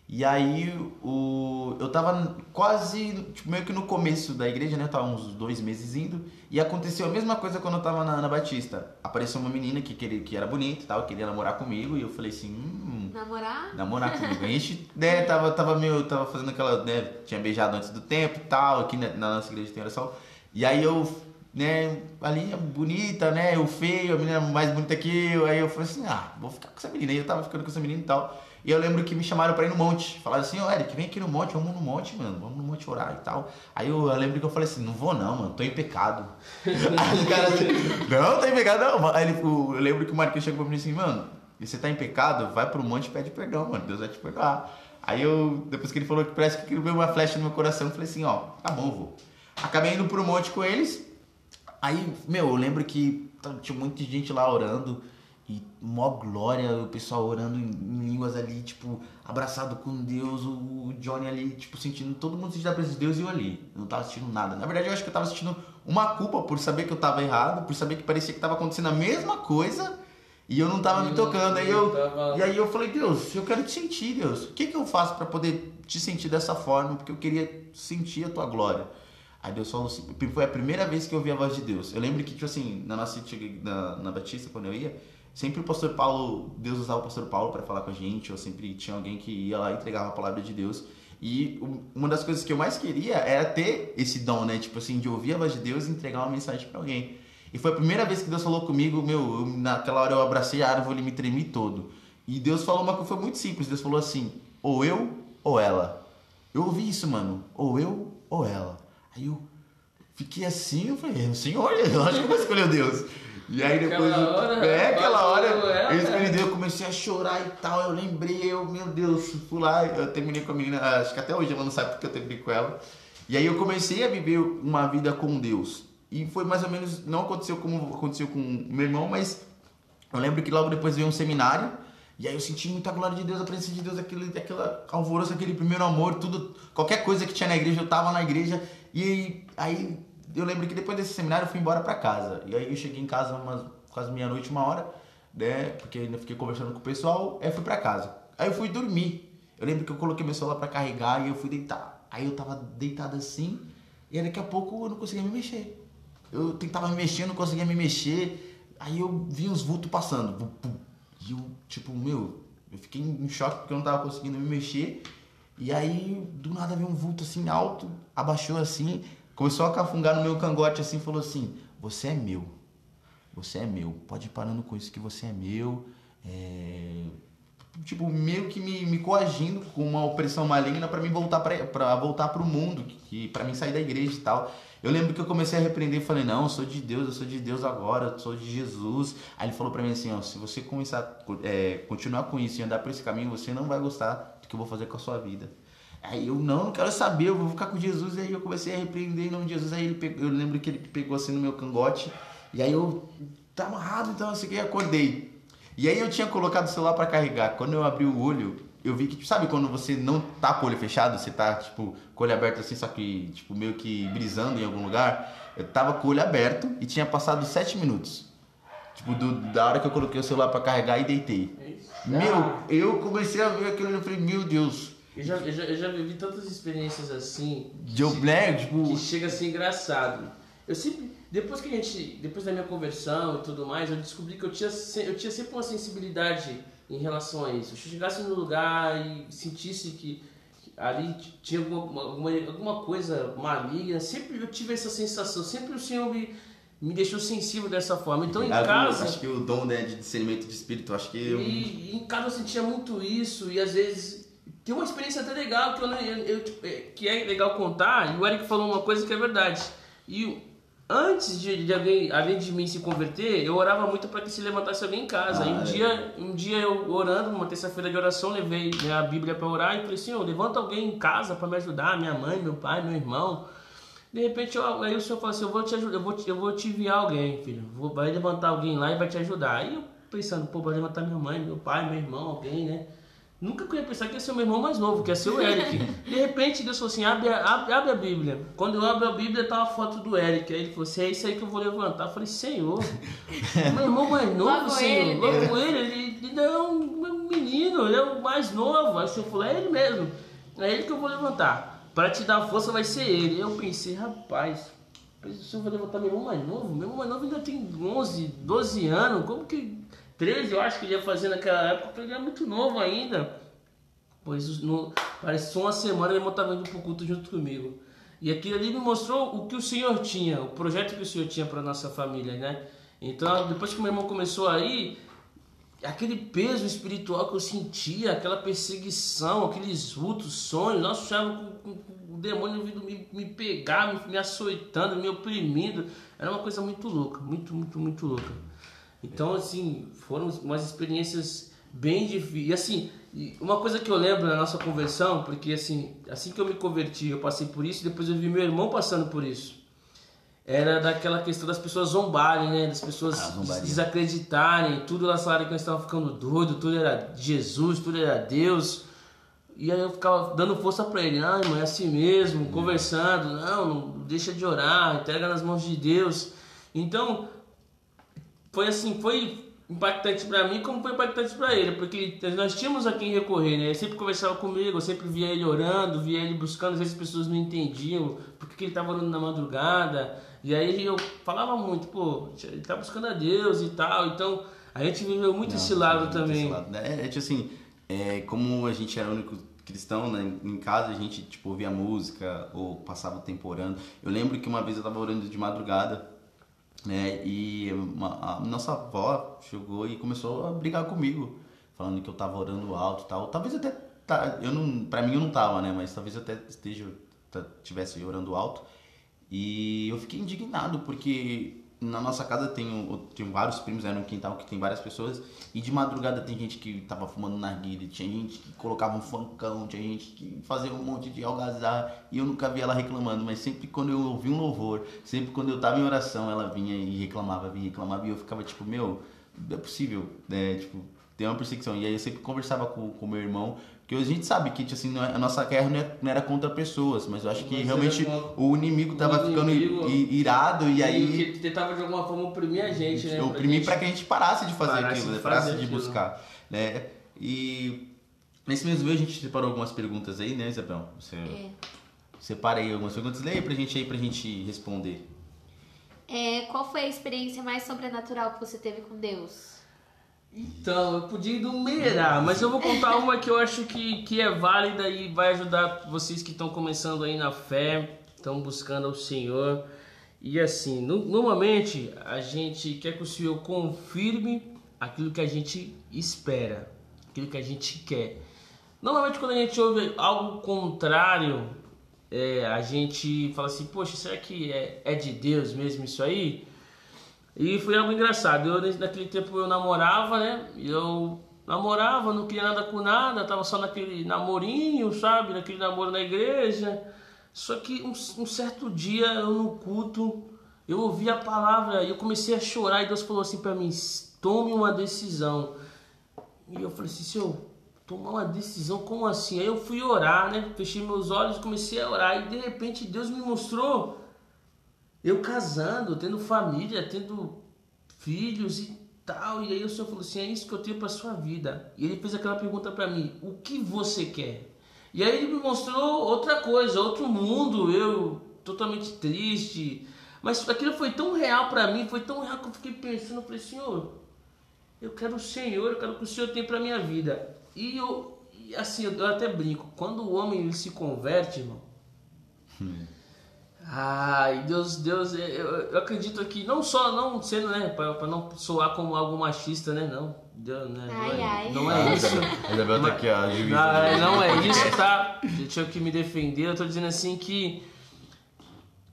E aí o, eu tava quase, tipo, meio que no começo da igreja, né? Eu tava uns dois meses indo. E aconteceu a mesma coisa quando eu tava na, na Batista. Apareceu uma menina que, queria, que era bonita e tal, queria namorar comigo. E eu falei assim, hum, Namorar? Namorar comigo. A gente, <laughs> né, tava, tava meio, tava fazendo aquela, né? Tinha beijado antes do tempo e tal, aqui na, na nossa igreja tem oração. E aí eu, né, ali bonita, né? Eu feio, a menina mais bonita que eu. Aí eu falei assim, ah, vou ficar com essa menina. E eu tava ficando com essa menina e tal. E eu lembro que me chamaram pra ir no monte. Falaram assim, ó, oh, Eric, vem aqui no monte, vamos no monte, mano. Vamos no monte orar e tal. Aí eu, eu lembro que eu falei assim, não vou não, mano, tô em pecado. <laughs> Aí o cara assim, não, tô em pecado não. Aí ele, eu lembro que o Marquinhos chegou pra mim assim, mano, você tá em pecado? Vai pro monte e pede perdão, mano. Deus vai te perdoar. Aí eu, depois que ele falou que parece que veio uma flecha no meu coração, eu falei assim, ó, tá bom, vou. Acabei indo pro monte com eles. Aí, meu, eu lembro que tinha muita gente lá orando. E mó glória, o pessoal orando em, em, línguas ali, tipo, abraçado com Deus, o, Johnny ali, tipo, sentindo, todo mundo sentindo a presença de Deus e eu ali. Eu não tava sentindo nada. Na verdade, eu acho que eu tava sentindo uma culpa por saber que eu tava errado, por saber que parecia que tava acontecendo a mesma coisa e eu não tava me tocando. Aí eu, tava... E aí eu falei, Deus, eu quero te sentir, Deus. O que, que eu faço para poder te sentir dessa forma? Porque eu queria sentir a tua glória. Aí Deus falou assim, foi a primeira vez que eu ouvi a voz de Deus. Eu lembro que, tipo assim, na nossa na, na Batista, quando eu ia, sempre o pastor Paulo, Deus usava o pastor Paulo para falar com a gente, ou sempre tinha alguém que ia lá e entregava a palavra de Deus. E uma das coisas que eu mais queria era ter esse dom, né? Tipo assim, de ouvir a voz de Deus e entregar uma mensagem para alguém. E foi a primeira vez que Deus falou comigo, meu, eu, naquela hora eu abracei a árvore e me tremi todo. E Deus falou uma coisa, foi muito simples, Deus falou assim, ou eu ou ela. Eu ouvi isso, mano, ou eu ou ela. Aí eu fiquei assim, eu falei, Senhor, eu acho que eu vou escolher Deus. E aí depois. Aquela hora, é, aquela hora. Eu escolhi eu comecei a chorar e tal. Eu lembrei, eu, meu Deus, fui lá, eu terminei com a menina, acho que até hoje ela não sabe porque eu terminei com ela. E aí eu comecei a viver uma vida com Deus. E foi mais ou menos, não aconteceu como aconteceu com meu irmão, mas eu lembro que logo depois veio um seminário. E aí eu senti muita glória de Deus, a presença de Deus, aquele, aquela alvoroço, aquele primeiro amor, tudo, qualquer coisa que tinha na igreja, eu tava na igreja. E aí eu lembro que depois desse seminário eu fui embora para casa. E aí eu cheguei em casa umas quase meia-noite, uma hora, né? Porque ainda fiquei conversando com o pessoal, aí fui para casa. Aí eu fui dormir. Eu lembro que eu coloquei meu celular para carregar e eu fui deitar. Aí eu tava deitado assim, e daqui a pouco eu não conseguia me mexer. Eu tentava me mexer, não conseguia me mexer. Aí eu vi uns vultos passando. E eu, tipo, meu, eu fiquei em choque porque eu não tava conseguindo me mexer. E aí, do nada, veio um vulto assim alto, abaixou assim. Começou a cafungar no meu cangote assim, falou assim: Você é meu. Você é meu. Pode ir parando com isso que você é meu. É... tipo, meio que me, me coagindo com uma opressão maligna para mim voltar para voltar pro mundo, que para mim sair da igreja e tal. Eu lembro que eu comecei a repreender e falei: "Não, eu sou de Deus, eu sou de Deus agora, eu sou de Jesus". Aí ele falou para mim assim, ó, se você começar é, continuar com isso e andar por esse caminho, você não vai gostar do que eu vou fazer com a sua vida. Aí eu não, não quero saber, eu vou ficar com Jesus. Aí eu comecei a repreender em nome de Jesus. Aí ele pegou, eu lembro que ele pegou assim no meu cangote. E aí eu tá amarrado, então assim que acordei. E aí eu tinha colocado o celular para carregar. Quando eu abri o olho, eu vi que, tipo, sabe quando você não tá com o olho fechado, você tá, tipo, com o olho aberto assim, só que, tipo, meio que brisando em algum lugar? Eu tava com o olho aberto e tinha passado sete minutos. Tipo, do, da hora que eu coloquei o celular para carregar e deitei. É meu, eu comecei a ver aquilo e falei, meu Deus, eu já, eu já, eu já vivi tantas experiências assim. De Black, tipo. Que chega a ser engraçado. Eu sempre. Depois que a gente. Depois da minha conversão e tudo mais, eu descobri que eu tinha, eu tinha sempre uma sensibilidade em relação a isso. Se eu chegasse no lugar e sentisse que ali tinha alguma, alguma, alguma coisa maligna, sempre eu tive essa sensação, sempre o Senhor me, me deixou sensível dessa forma. Então em casa. Acho que o dom né, de discernimento de espírito, acho que. Eu... E, em casa eu sentia muito isso, e às vezes tem uma experiência até legal que, eu, eu, eu, tipo, é, que é legal contar, e o Eric falou uma coisa que é verdade. E antes de, de alguém, além de mim se converter, eu orava muito para que se levantasse alguém em casa. Ah, e um, é. dia, um dia eu orando, uma terça-feira de oração, levei né, a Bíblia para orar e falei assim: levanta alguém em casa para me ajudar, minha mãe, meu pai, meu irmão. De repente, eu, aí o senhor falou assim: eu vou te ajudar, eu vou te, eu vou te enviar alguém, filho. Vou, vai levantar alguém lá e vai te ajudar. Aí eu pensando: pô, vai levantar minha mãe, meu pai, meu irmão, alguém, né? Nunca ia pensar que ia ser o meu irmão mais novo, que ia ser o Eric. De repente Deus falou assim: abre, abre, abre a Bíblia. Quando eu abro a Bíblia, tá a foto do Eric. Aí ele falou assim: é isso aí que eu vou levantar. Eu falei: Senhor, <laughs> meu irmão mais novo, Logo Senhor. Ele, Logo ele, ele, ele é um menino, ele é o mais novo. Aí o Senhor falou: é ele mesmo. É ele que eu vou levantar. Para te dar força vai ser ele. Eu pensei: rapaz, o senhor vai levantar meu irmão mais novo? Meu irmão mais novo ainda tem 11, 12 anos. Como que 13 eu acho que ele ia fazer naquela época, ele era muito novo ainda. Pois no, parece só uma semana ele estava indo para o culto junto comigo. E aquilo ali me mostrou o que o Senhor tinha, o projeto que o Senhor tinha para nossa família, né? Então, depois que meu irmão começou aí, aquele peso espiritual que eu sentia, aquela perseguição, aqueles vultos, sonhos, nós achava com, o demônio vindo me, me pegar, me, me açoitando, me oprimindo. Era uma coisa muito louca, muito, muito, muito louca. Então, assim, foram umas experiências bem difíceis. E assim, uma coisa que eu lembro na nossa conversão, porque assim, assim que eu me converti, eu passei por isso, depois eu vi meu irmão passando por isso. Era daquela questão das pessoas zombarem, né? Das pessoas ah, desacreditarem, tudo elas falarem que nós estávamos ficando doido, tudo era Jesus, tudo era Deus. E aí eu ficava dando força para ele, ah, irmão, é assim mesmo, conversando, não, não deixa de orar, entrega nas mãos de Deus. Então, foi assim, foi impactante para mim como foi impactante para ele, porque nós tínhamos a quem recorrer, né? Ele sempre conversava comigo, eu sempre via ele orando, via ele buscando, às vezes as pessoas não entendiam porque ele estava orando na madrugada, e aí eu falava muito, pô, ele tá buscando a Deus e tal, então a gente viveu muito não, esse lado também. Esse lado. É, é tipo assim, é, como a gente era o único cristão, né, em casa a gente tipo ouvia música ou passava o tempo orando. Eu lembro que uma vez eu estava orando de madrugada né? E uma, a nossa avó chegou e começou a brigar comigo, falando que eu tava orando alto e tal. Talvez até tá, eu não, para mim eu não tava, né? Mas talvez eu até esteja tivesse orando alto. E eu fiquei indignado porque na nossa casa tem, tem vários primos, era um quintal que tem várias pessoas, e de madrugada tem gente que tava fumando narguilha, tinha gente que colocava um funkão, tinha gente que fazia um monte de algazar, e eu nunca vi ela reclamando, mas sempre quando eu ouvi um louvor, sempre quando eu tava em oração, ela vinha e reclamava, vinha e reclamava, e eu ficava tipo, meu, é possível, né, tipo, tem uma perseguição, e aí eu sempre conversava com o meu irmão, que a gente sabe que assim, é, a nossa guerra é, não era contra pessoas, mas eu acho que mas realmente uma... o inimigo estava ficando irado e aí. Que tentava de alguma forma oprimir a gente, né? Oprimir para que a gente parasse de fazer parasse aquilo, de né? parasse de buscar. Né? E nesse mesmo vídeo a gente separou algumas perguntas aí, né, Isabel? Você é. separa aí algumas perguntas, leia pra gente aí pra gente responder. É, qual foi a experiência mais sobrenatural que você teve com Deus? Então, eu podia enumerar, mas eu vou contar uma que eu acho que, que é válida e vai ajudar vocês que estão começando aí na fé, estão buscando ao Senhor. E assim, no, normalmente a gente quer que o Senhor confirme aquilo que a gente espera. aquilo que a gente quer. Normalmente quando a gente ouve algo contrário, é, a gente fala assim, poxa, será que é, é de Deus mesmo isso aí? E foi algo engraçado. Eu, naquele tempo eu namorava, né? Eu namorava, não queria nada com nada, tava só naquele namorinho, sabe? Naquele namoro na igreja. Só que um, um certo dia eu no culto, eu ouvi a palavra e eu comecei a chorar e Deus falou assim para mim: tome uma decisão. E eu falei assim, senhor, tomar uma decisão, como assim? Aí eu fui orar, né? Fechei meus olhos, comecei a orar e de repente Deus me mostrou eu casando, tendo família, tendo filhos e tal. E aí o Senhor falou assim: é isso que eu tenho para sua vida. E ele fez aquela pergunta para mim: o que você quer? E aí ele me mostrou outra coisa, outro mundo, eu totalmente triste. Mas aquilo foi tão real para mim, foi tão real que eu fiquei pensando, eu falei, Senhor, eu quero o Senhor, eu quero o que o Senhor tem para minha vida. E eu, assim, eu até brinco, quando o homem ele se converte, irmão, hum. Ai, Deus, Deus, eu, eu acredito que não só, não sendo, né, para não soar como algo machista, né, não. Deus, né, ai, não, é, ai. não é isso. Isabel tá aqui, ó, juíza. Não, é, não é isso, tá? Deixa eu que me defender, eu tô dizendo assim que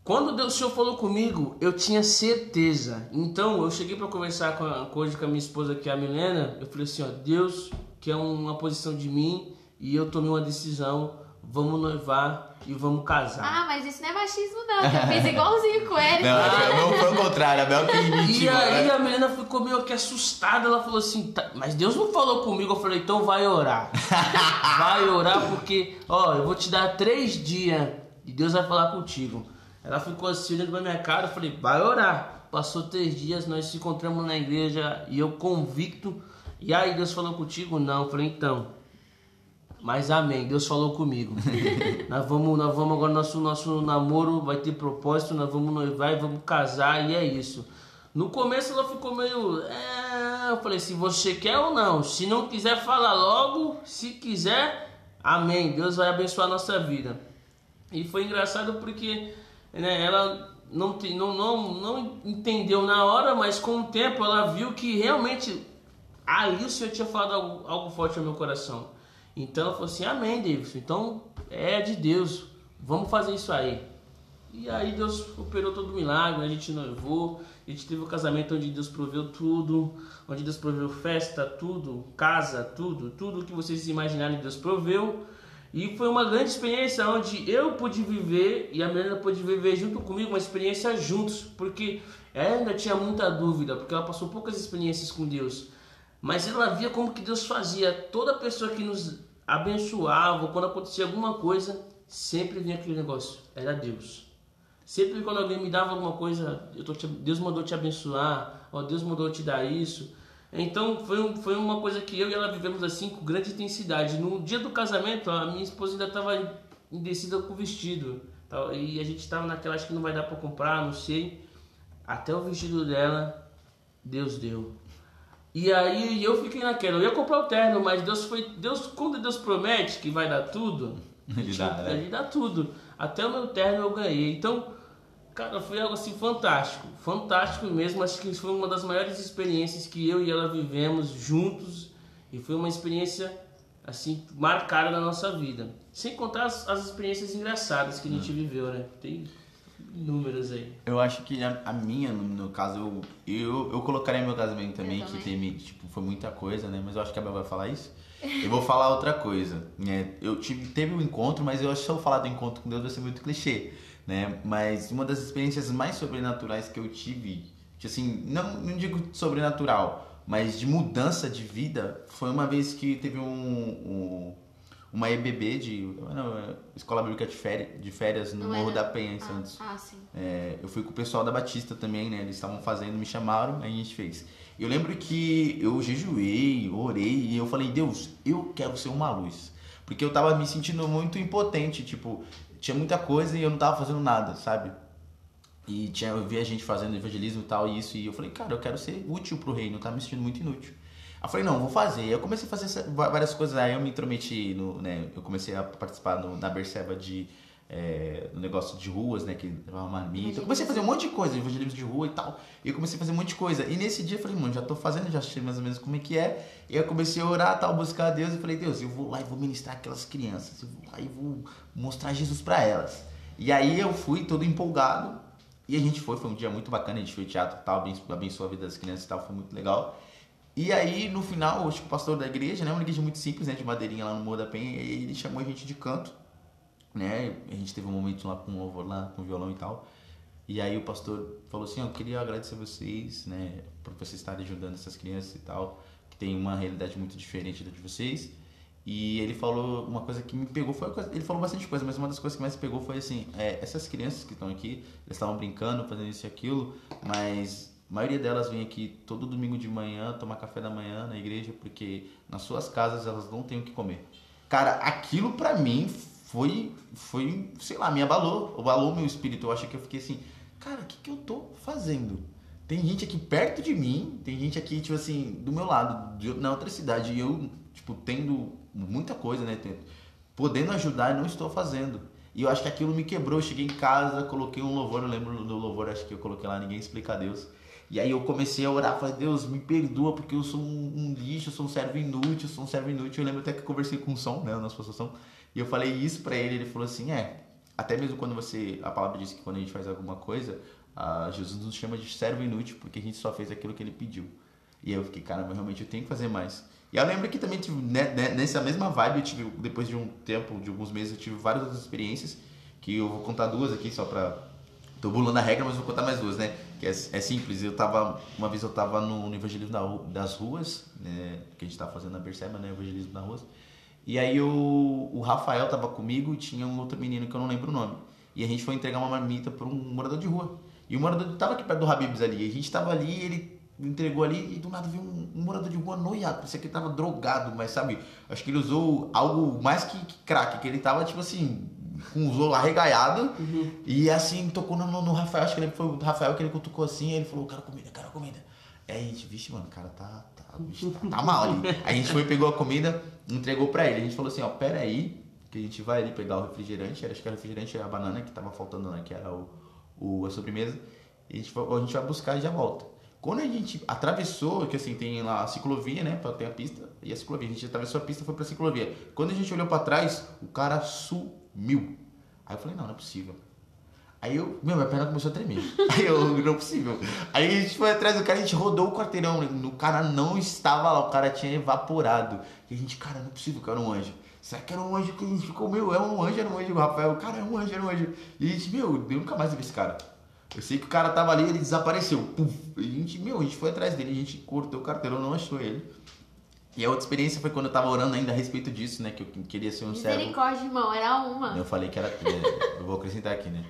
quando Deus, o Senhor falou comigo, eu tinha certeza. Então, eu cheguei para conversar com a, hoje com a minha esposa, que é a Milena, eu falei assim, ó, Deus quer uma posição de mim e eu tomei uma decisão, vamos noivar e vamos casar. Ah, mas isso não é machismo, não. Eu fiz igualzinho com ele. Não, não foi o contrário, a Bel que. E aí né? a menina ficou meio que assustada. Ela falou assim: tá, Mas Deus não falou comigo. Eu falei: Então vai orar. <laughs> vai orar porque, ó, eu vou te dar três dias e Deus vai falar contigo. Ela ficou assim olhando pra minha cara. Eu falei: Vai orar. Passou três dias, nós se encontramos na igreja e eu convicto. E aí Deus falou contigo? Não. Eu falei: Então. Mas amém, Deus falou comigo. <laughs> nós vamos, nós vamos agora nosso nosso namoro vai ter propósito, nós vamos noivar e vamos casar e é isso. No começo ela ficou meio, é... eu falei se você quer ou não. Se não quiser fala logo, se quiser, amém. Deus vai abençoar a nossa vida. E foi engraçado porque né, ela não, não, não, não entendeu na hora, mas com o tempo ela viu que realmente ali o Senhor tinha falado algo, algo forte ao meu coração. Então ela falou assim: Amém, Davidson. Então é de Deus. Vamos fazer isso aí. E aí Deus operou todo o milagre, a gente noivou, a gente teve o um casamento onde Deus proveu tudo, onde Deus proveu festa, tudo, casa, tudo, tudo que vocês imaginarem Deus proveu. E foi uma grande experiência onde eu pude viver e a menina pôde viver junto comigo uma experiência juntos, porque ela ainda tinha muita dúvida, porque ela passou poucas experiências com Deus. Mas ela via como que Deus fazia. Toda pessoa que nos abençoava, quando acontecia alguma coisa, sempre vinha aquele negócio. Era Deus. Sempre quando alguém me dava alguma coisa, te, Deus mandou te abençoar, ó, Deus mandou te dar isso. Então foi, foi uma coisa que eu e ela vivemos assim com grande intensidade. No dia do casamento, a minha esposa ainda estava indecida com o vestido. E a gente estava naquela, acho que não vai dar para comprar, não sei. Até o vestido dela, Deus deu. E aí eu fiquei naquela, eu ia comprar o terno, mas Deus foi. Deus, quando Deus promete que vai dar tudo, ele dá, né? ele dá tudo. Até o meu terno eu ganhei. Então, cara, foi algo assim fantástico. Fantástico mesmo. Acho que foi uma das maiores experiências que eu e ela vivemos juntos. E foi uma experiência assim marcada na nossa vida. Sem contar as, as experiências engraçadas que a gente hum. viveu, né? Tem números aí. Eu acho que a, a minha, no, no, caso, eu, eu, eu colocaria meu casamento também, que teve, tipo, foi muita coisa, né? Mas eu acho que a Bel vai falar isso. Eu vou falar outra coisa. Né? Eu tive, teve um encontro, mas eu acho que se eu falar do encontro com Deus vai ser muito clichê, né? Mas uma das experiências mais sobrenaturais que eu tive, que assim, não, não digo sobrenatural, mas de mudança de vida, foi uma vez que teve um, um uma EBB de não, é Escola Bíblica de Férias, de férias no não Morro era... da Penha, em ah, Santos. Ah, sim. É, eu fui com o pessoal da Batista também, né? Eles estavam fazendo, me chamaram, aí a gente fez. Eu lembro que eu jejuei, orei e eu falei, Deus, eu quero ser uma luz. Porque eu tava me sentindo muito impotente, tipo, tinha muita coisa e eu não tava fazendo nada, sabe? E tinha, eu via a gente fazendo evangelismo e tal, e isso, e eu falei, cara, eu quero ser útil pro reino, eu tava me sentindo muito inútil. Eu falei, não, vou fazer. Eu comecei a fazer várias coisas, aí eu me intrometi, no, né, eu comecei a participar no, na Berceba de é, no negócio de ruas, né? Que levava marmita. Eu comecei a fazer um monte de coisa, evangelismo de rua e tal. E eu comecei a fazer um monte de coisa. E nesse dia eu falei, mano, já tô fazendo, já sei mais ou menos como é que é. E eu comecei a orar, tal, buscar a Deus. E falei, Deus, eu vou lá e vou ministrar aquelas crianças. Eu vou lá e vou mostrar Jesus para elas. E aí eu fui todo empolgado. E a gente foi, foi um dia muito bacana. A gente foi teatro e tal, abençoou a vida das crianças e tal, foi muito legal. E aí, no final, o pastor da igreja, né? Uma igreja muito simples, né? De madeirinha lá no Morro da Penha. E ele chamou a gente de canto né? A gente teve um momento lá com o louvor lá, com violão e tal. E aí o pastor falou assim, eu queria agradecer vocês, né, por vocês estarem ajudando essas crianças e tal, que tem uma realidade muito diferente da de vocês. E ele falou uma coisa que me pegou, foi ele falou bastante coisa, mas uma das coisas que mais pegou foi assim, é, essas crianças que estão aqui, elas estavam brincando, fazendo isso e aquilo, mas a maioria delas vem aqui todo domingo de manhã tomar café da manhã na igreja, porque nas suas casas elas não têm o que comer. Cara, aquilo para mim foi, foi, sei lá, me abalou, abalou meu espírito. Eu achei que eu fiquei assim, cara, o que, que eu tô fazendo? Tem gente aqui perto de mim, tem gente aqui, tipo assim, do meu lado, de, na outra cidade, e eu, tipo, tendo muita coisa, né? podendo ajudar não estou fazendo. E eu acho que aquilo me quebrou. Eu cheguei em casa, coloquei um louvor, eu lembro do louvor, acho que eu coloquei lá, ninguém explica a Deus. E aí eu comecei a orar, falei, Deus, me perdoa porque eu sou um, um lixo, eu sou um servo inútil, eu sou um servo inútil. Eu lembro até que conversei com o som, né, na nossa associação, e eu falei isso para ele, ele falou assim, é, até mesmo quando você, a palavra diz que quando a gente faz alguma coisa, Jesus nos chama de servo inútil porque a gente só fez aquilo que ele pediu. E aí eu fiquei, caramba, realmente eu tenho que fazer mais. E eu lembro que também tive, né, né, nessa mesma vibe, eu tive, depois de um tempo, de alguns meses, eu tive várias outras experiências, que eu vou contar duas aqui só pra... Tô bulando a regra, mas vou contar mais duas, né? Que é, é simples, eu tava, uma vez eu tava no, no evangelismo das ruas, né? Que a gente tava fazendo na Perceba, né? Evangelismo das ruas. E aí o, o Rafael tava comigo e tinha um outro menino que eu não lembro o nome. E a gente foi entregar uma marmita para um morador de rua. E o morador tava aqui perto do Habibs ali. E a gente tava ali ele entregou ali e do nada viu um, um morador de rua noiado. Parecia que ele tava drogado, mas sabe, acho que ele usou algo mais que, que crack, que ele tava tipo assim, com o zolo arregaiado. Uhum. E assim, tocou no, no, Rafael, acho que ele foi o Rafael que ele cutucou assim, e ele falou, cara, comida, cara, comida. Aí a gente, vixe, mano, o cara tá, tá, tá mal ali. <laughs> Aí a gente foi, pegou a comida, entregou pra ele. A gente falou assim, ó, pera aí, que a gente vai ali pegar o refrigerante. Acho que era o refrigerante e a banana que tava faltando, né? Que era o, o, a sobremesa. E a gente, a gente vai buscar e já volta. Quando a gente atravessou, que assim, tem lá a ciclovia, né? Ter a pista e a ciclovia. A gente atravessou a pista e foi pra ciclovia. Quando a gente olhou pra trás, o cara sumiu. Aí eu falei, não, não é possível. Aí eu, meu, minha perna começou a tremer. <laughs> Aí eu, não é possível. Aí a gente foi atrás do cara, a gente rodou o quarteirão. O cara não estava lá, o cara tinha evaporado. E a gente, cara, não é possível que era um anjo. Será que era um anjo que a gente ficou, meu, é um anjo, era um anjo, Rafael. Cara, é um anjo, era um anjo. E a gente, meu, eu nunca mais vi esse cara. Eu sei que o cara tava ali, ele desapareceu. Puf. A gente, meu, a gente foi atrás dele, a gente cortou o quarteirão, não achou ele. E a outra experiência foi quando eu tava orando ainda a respeito disso, né? Que eu queria ser um servo. Misericórdia, irmão, era uma. Eu falei que era. <laughs> eu vou acrescentar aqui, né?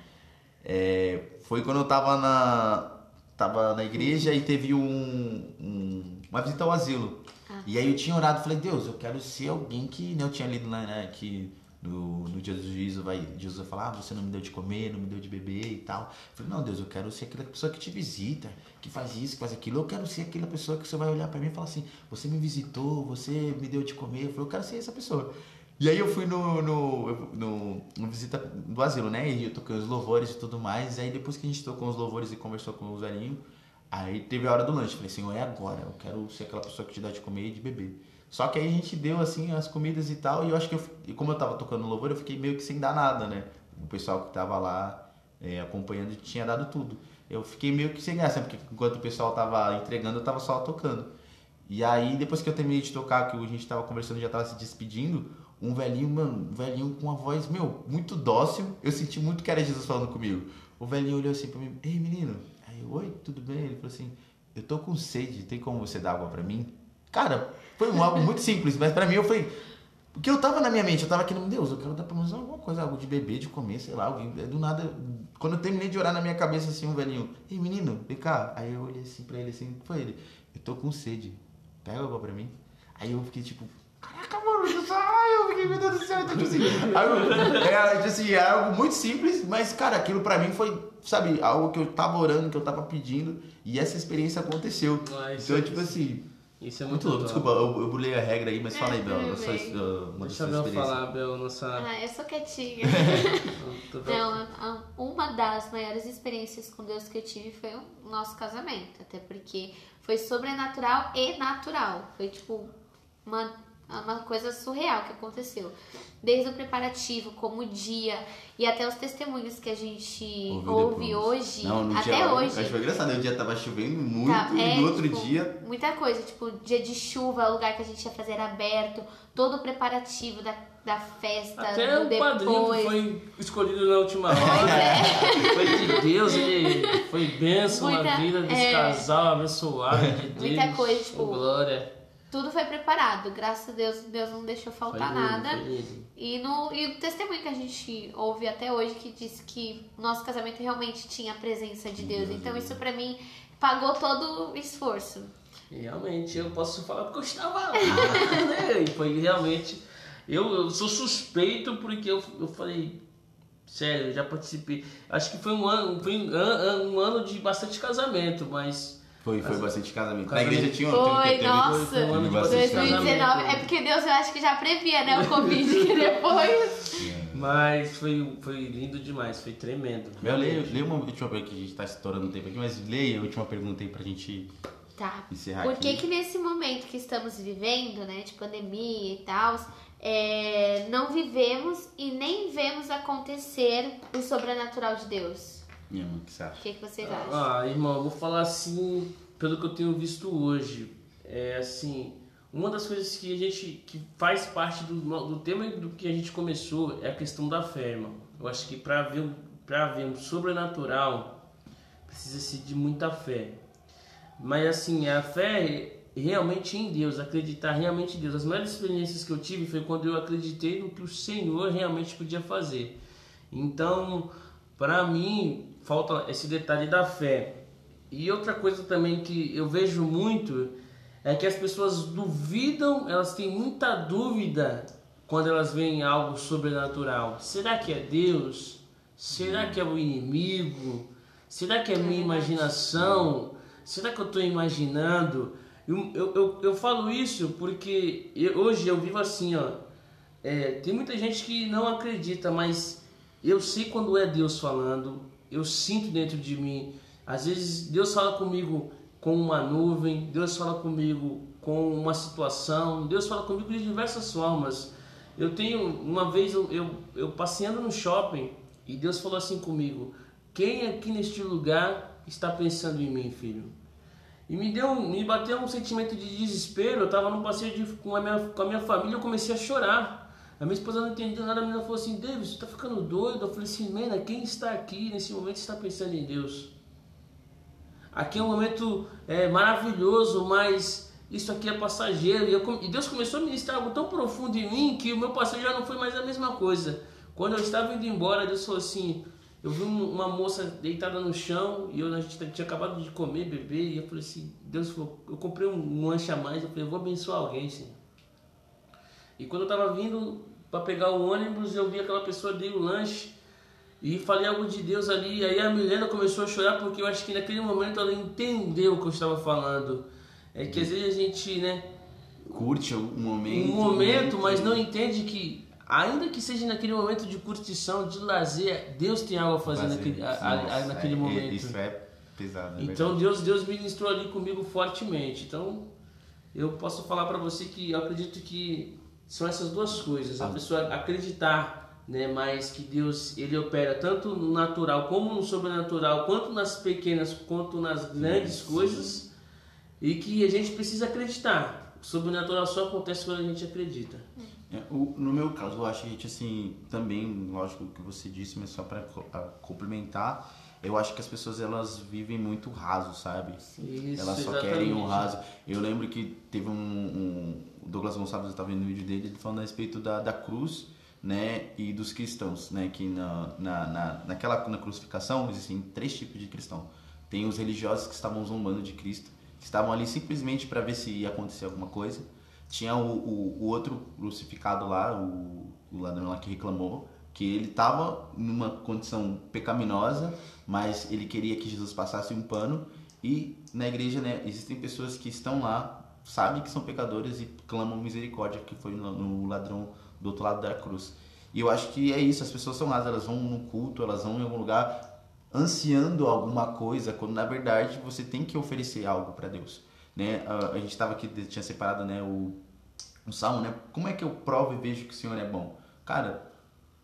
É, foi quando eu tava na, tava na igreja e teve um, um uma visita ao asilo. Ah. E aí eu tinha orado falei, Deus, eu quero ser alguém que. Né, eu tinha lido lá, né, que no, no dia do juízo vai, Jesus vai falar, ah, você não me deu de comer, não me deu de beber e tal. Eu falei, não, Deus, eu quero ser aquela pessoa que te visita, que faz isso, que faz aquilo. Eu quero ser aquela pessoa que você vai olhar para mim e falar assim, você me visitou, você me deu de comer. Eu falei, eu quero ser essa pessoa. E aí eu fui no, no, no, no, visita do asilo, né? E eu toquei os louvores e tudo mais. E aí depois que a gente tocou os louvores e conversou com os velhinhos, aí teve a hora do lanche. Falei, Senhor, é agora. Eu quero ser aquela pessoa que te dá de comer e de beber. Só que aí a gente deu, assim, as comidas e tal. E eu acho que, eu, como eu tava tocando louvor, eu fiquei meio que sem dar nada, né? O pessoal que tava lá é, acompanhando tinha dado tudo. Eu fiquei meio que sem graça, porque enquanto o pessoal tava entregando, eu tava só tocando. E aí, depois que eu terminei de tocar, que a gente tava conversando, já tava se despedindo um velhinho, mano, um velhinho com uma voz, meu, muito dócil. Eu senti muito que era Jesus falando comigo. O velhinho olhou assim pra mim, ei menino. Aí oi, tudo bem? Ele falou assim, eu tô com sede, tem como você dar água pra mim? Cara, foi um algo muito simples, mas pra mim eu falei, porque eu tava na minha mente, eu tava aqui, meu Deus, eu quero dar pelo menos alguma coisa, algo de beber, de comer, sei lá, alguém. Do nada, quando eu terminei de orar na minha cabeça assim, um velhinho, ei menino, vem cá. Aí eu olhei assim pra ele assim, foi ele, eu tô com sede, pega água pra mim. Aí eu fiquei tipo, caraca, mano, ai, eu fiquei, meu Deus do céu, então, tipo assim, era, tipo assim, era algo muito simples, mas, cara, aquilo pra mim foi, sabe, algo que eu tava orando, que eu tava pedindo, e essa experiência aconteceu. Ah, então, tipo assim, Isso é Muito muito, louco. Desculpa, eu, eu burlei a regra aí, mas É, fala aí, Bel. uma Deixa experiência. falar, Bel, nossa... Ah, eu sou quietinha. <laughs> Não, uma das maiores experiências com Deus que eu tive foi o nosso casamento. Até porque foi sobrenatural e natural. Foi tipo uma, uma coisa surreal que aconteceu. Desde o preparativo, como o dia e até os testemunhos que a gente ouve depois. hoje. Não, no até dia, hoje. Acho que foi engraçado, né? o dia tava chovendo muito Tá, e é, no outro tipo, dia. Muita coisa, tipo, dia de chuva, o lugar que a gente ia fazer era aberto, todo o preparativo da, da festa, Até do o padrinho depois. que foi escolhido na última hora. É. <laughs> Foi de Deus, ele foi bênção na Muita- vida desse é. casal abençoado de Deus. Muita coisa, tipo, Oh, glória. Tudo foi preparado, graças a Deus, Deus não deixou Foi faltar lindo, nada. foi lindo. E, no, e o testemunho que a gente ouve até hoje que diz que o nosso casamento realmente tinha a presença de Deus. Então isso pra mim pagou todo o esforço. Realmente eu posso falar porque eu estava lá, <laughs> né? E foi realmente. Eu, eu sou suspeito porque eu, eu falei. Sério, eu já participei. Acho que foi um ano, foi um ano, um ano de bastante casamento, mas. Foi, foi bastante casamento. Na igreja tinha Foi, teve, teve, nossa. foi um ano de bastante bastante 2019 casamento. é porque Deus eu acho que já previa, né, o Covid, que <laughs> depois. Mas foi, foi lindo demais, foi tremendo. Bel, leia, uma última pergunta que a gente tá estourando o tempo aqui, mas leia a última pergunta aí pra gente Tá. encerrar Por aqui. que que nesse momento que estamos vivendo, né, de pandemia e tal, é, não vivemos e nem vemos acontecer o sobrenatural de Deus? Minha mãe, o que você acha? O que, que vocês acham? Ah, irmão, eu vou falar assim, pelo que eu tenho visto hoje. É assim, uma das coisas que a gente que faz parte do, do tema do que a gente começou é a questão da fé, irmão. Eu acho que para ver para ver um sobrenatural precisa-se de muita fé. Mas assim, a fé realmente em Deus, acreditar realmente em Deus. As maiores experiências que eu tive foi quando eu acreditei no que o Senhor realmente podia fazer. Então, para mim, falta esse detalhe da fé. E outra coisa também que eu vejo muito é que as pessoas duvidam, elas têm muita dúvida quando elas veem algo sobrenatural. Será que é Deus? Será que é o inimigo? Será que é minha imaginação? Será que eu estou imaginando? Eu, eu, eu, eu falo isso porque eu- hoje eu vivo assim, ó. É, tem muita gente que não acredita, mas eu sei quando é Deus falando, eu sinto dentro de mim. Às vezes Deus fala comigo com uma nuvem, Deus fala comigo com uma situação, Deus fala comigo de diversas formas. Eu tenho, uma vez eu, eu, eu passeando no shopping e Deus falou assim comigo: Quem aqui neste lugar está pensando em mim, filho? E me deu, me bateu um sentimento de desespero. Eu tava num passeio de- com, a minha, com a minha família, eu comecei a chorar. A minha esposa não entendeu nada, a menina falou assim: David, você tá ficando doido? Eu falei assim: Mena, quem está aqui nesse momento está pensando em Deus? Aqui é um momento é, maravilhoso, mas isso aqui é passageiro. E, eu e Deus começou a ministrar algo tão profundo em mim que o meu passeio já não foi mais a mesma coisa. Quando eu estava indo embora, Deus falou assim: eu vi um- uma moça deitada no chão e eu, a gente tinha acabado de comer, beber, e eu falei assim: Deus falou, eu comprei um lanche a mais, eu falei, eu vou abençoar alguém, Senhor. E quando eu estava vindo para pegar o ônibus, eu vi aquela pessoa, dei o lanche e falei algo de Deus ali. E aí a Milena começou a chorar porque eu acho que naquele momento ela entendeu o que eu estava falando. É que às vezes a gente, né, Curte um momento. um momento, mas não entende que, ainda que seja naquele momento de curtição, de lazer, Deus tem algo a fazer naquele, a- a- Nossa, naquele é- momento. Isso é pesado. é Então Deus, Deus ministrou ali comigo fortemente. Então eu posso falar para você que eu acredito que são essas duas coisas. A Ah. pessoa acreditar, né, mas que Deus ele opera tanto no natural como no sobrenatural, quanto nas pequenas quanto nas grandes coisas, e que a gente precisa acreditar. O sobrenatural só acontece quando a gente acredita. É, o- no meu caso, eu acho que a gente, assim, também, lógico que você disse, mas só para complementar, eu acho que as pessoas elas vivem muito raso, sabe? Isso, elas só exatamente. querem o raso. Eu lembro que teve um. um o Douglas Gonçalves, eu estava vendo o vídeo dele, ele falando a respeito da, da cruz, né? E dos cristãos, né? Que na, na, na, naquela na crucificação existem três tipos de cristão. Tem os religiosos que estavam zombando de Cristo, que estavam ali simplesmente para ver se ia acontecer alguma coisa. Tinha o, o, o outro crucificado lá, o, o ladrão lá que reclamou, que ele estava numa condição pecaminosa, mas ele queria que Jesus passasse um pano. E na igreja, né, existem pessoas que estão lá sabem que são pecadores e clamam misericórdia, que foi no, ladrão do outro lado da cruz. E eu acho que é isso, as pessoas são más, elas vão no culto, elas vão em algum lugar ansiando alguma coisa, quando na verdade você tem que oferecer algo para Deus. Né? A, gente estava aqui, tinha separado né, o, o salmo, né? Como é que eu provo e vejo que o Senhor é bom? Cara,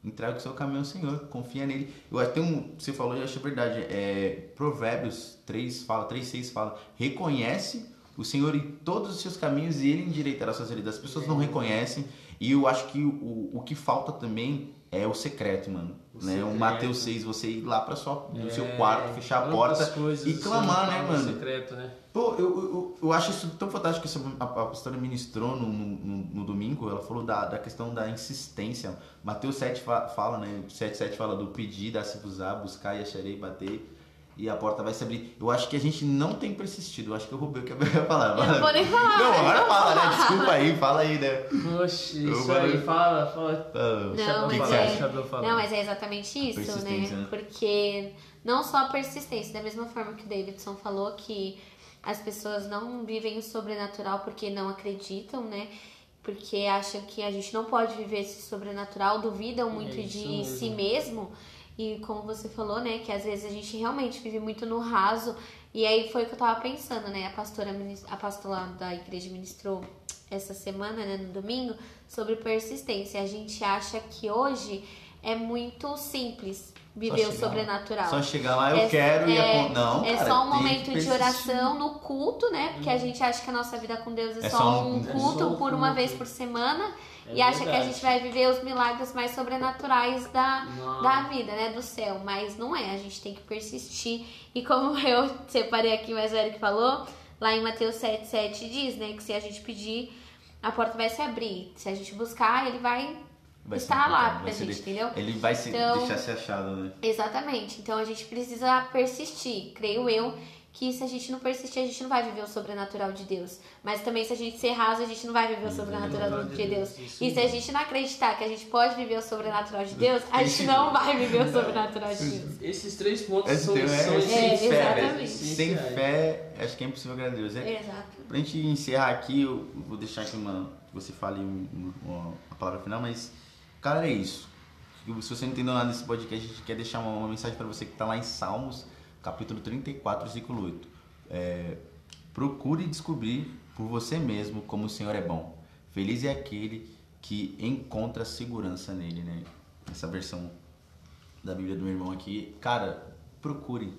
entrega o seu caminho ao Senhor, confia nele. Eu até um, você falou, eu acho verdade, é, Provérbios 3 fala, 3, 6 fala, reconhece o Senhor em todos os seus caminhos e ele endireitará suas veredas. As pessoas não reconhecem e eu acho que o, o que falta também é o secreto, mano. O né? Secreto. O Mateus 6, você ir lá para sua, no é, seu quarto, fechar a porta e clamar, né, mano? Secreto, né? Pô, eu, eu, eu acho isso tão fantástico que a, a pastora ministrou no, no, no, domingo. Ela falou da, da questão da insistência. Mateus 7 fala, né? 7, 7 fala do pedir, dar-se-vos-á, buscar e acharei, bater e a porta vai se abrir. Eu acho que a gente não tem persistido. Eu acho que eu roubei o que a ia <laughs> falar. Eu não vou nem falar. Não, agora fala, né? Desculpa aí, fala aí, né? Poxa, isso aí, fala, fala. Não, mas é, não, mas é exatamente isso, né? né? Porque não só a persistência, da mesma forma que o Davidson falou que as pessoas não vivem o sobrenatural porque não acreditam, né? Porque acham que a gente não pode viver esse sobrenatural, duvidam muito é de mesmo. si mesmo. E como você falou, né, que às vezes a gente realmente vive muito no raso. E aí foi o que eu tava pensando, né? A pastora, a pastora da igreja ministrou essa semana, né, no domingo, sobre persistência. A gente acha que hoje é muito simples viver o sobrenatural. Só chegar lá, eu é, quero é, e não. É cara, só um momento de oração no culto, né? Porque a uhum. gente acha que a nossa vida com Deus é, é só, um culto por uma vez por semana. É e acha que a gente vai viver os milagres mais sobrenaturais da, da vida, né? Do céu. Mas não é, a gente tem que persistir. E como <laughs> eu separei aqui, mas o Eric falou, lá em Mateus 7, 7 diz, né? Que se a gente pedir, a porta vai se abrir. Se a gente buscar, ele vai, vai estar lá pra gente, entendeu? Ele vai se então, deixar ser achado, né? Exatamente. Então a gente precisa persistir, creio eu que se a gente não persistir, a gente não vai viver o sobrenatural de Deus. Mas também se a gente ser raso, a gente não vai viver o sobrenatural de Deus. E se a gente não acreditar que a gente pode viver o sobrenatural de Deus, a gente não vai viver o <laughs> sobrenatural de Deus. Esses três pontos são, é, são é, sem fé. Sem fé, acho que é impossível agradar a Deus. É, Exato. Pra gente encerrar aqui, eu vou deixar aqui uma. Você fale uma, uma palavra final, mas, cara, é isso. Se você não entendeu nada desse podcast, a gente quer deixar uma, uma mensagem para você que está lá em Salmos capítulo 34, versículo 8. É, Procure descobrir por você mesmo como o Senhor é bom. Feliz é aquele que encontra segurança nele, né? Essa versão da Bíblia do meu irmão aqui. Cara, procure.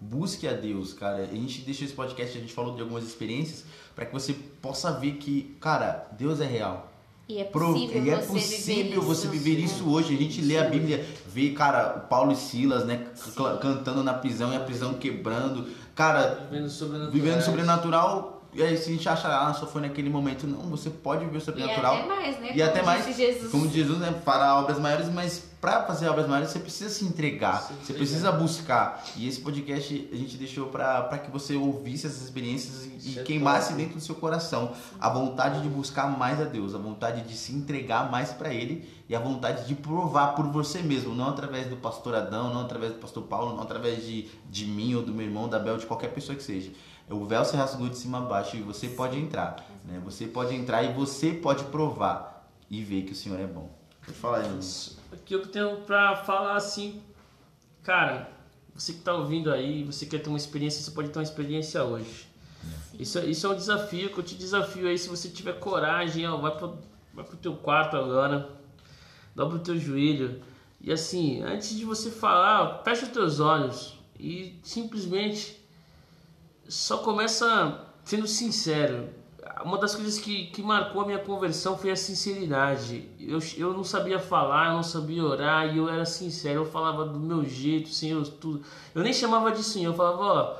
Busque a Deus, cara. A gente deixou esse podcast, a gente falou de algumas experiências para que você possa ver que, cara, Deus é real. E é possível, e é possível você viver isso hoje. A gente lê a Bíblia, vê, cara, o Paulo e Silas, né, cantando na prisão e a prisão quebrando. Cara, vivendo sobrenatural. Vivendo sobrenatural e aí se a gente acha, ah, só foi naquele momento. Não, você pode viver o sobrenatural. E até mais, né? E como até mais. Jesus. Como Jesus, né? Para obras maiores, mas para fazer obras maiores você precisa se entregar. Sim, você precisa buscar. E esse podcast a gente deixou para que você ouvisse essas experiências e, e é queimasse top. dentro do seu coração a vontade de buscar mais a Deus, a vontade de se entregar mais para Ele e a vontade de provar por você mesmo, não através do pastor Adão, não através do pastor Paulo, não através de, de mim ou do meu irmão, da Bel, de qualquer pessoa que seja o véu se rasgou de cima a baixo e você pode entrar. Né? Você pode entrar e você pode provar e ver que o Senhor é bom. Pode falar isso. Aqui eu tenho para falar assim, cara, você que está ouvindo aí, você quer ter uma experiência, você pode ter uma experiência hoje. Isso, isso é um desafio que eu te desafio aí, se você tiver coragem, ó, vai pro, vai pro teu quarto agora, dobra o teu joelho. E assim, antes de você falar, fecha os teus olhos e simplesmente só começa sendo sincero. Uma das coisas que, que marcou a minha conversão foi a sinceridade. Eu, eu não sabia falar, eu não sabia orar e eu era sincero. Eu falava do meu jeito, Senhor, tudo. Eu nem chamava de Senhor, eu falava, ó,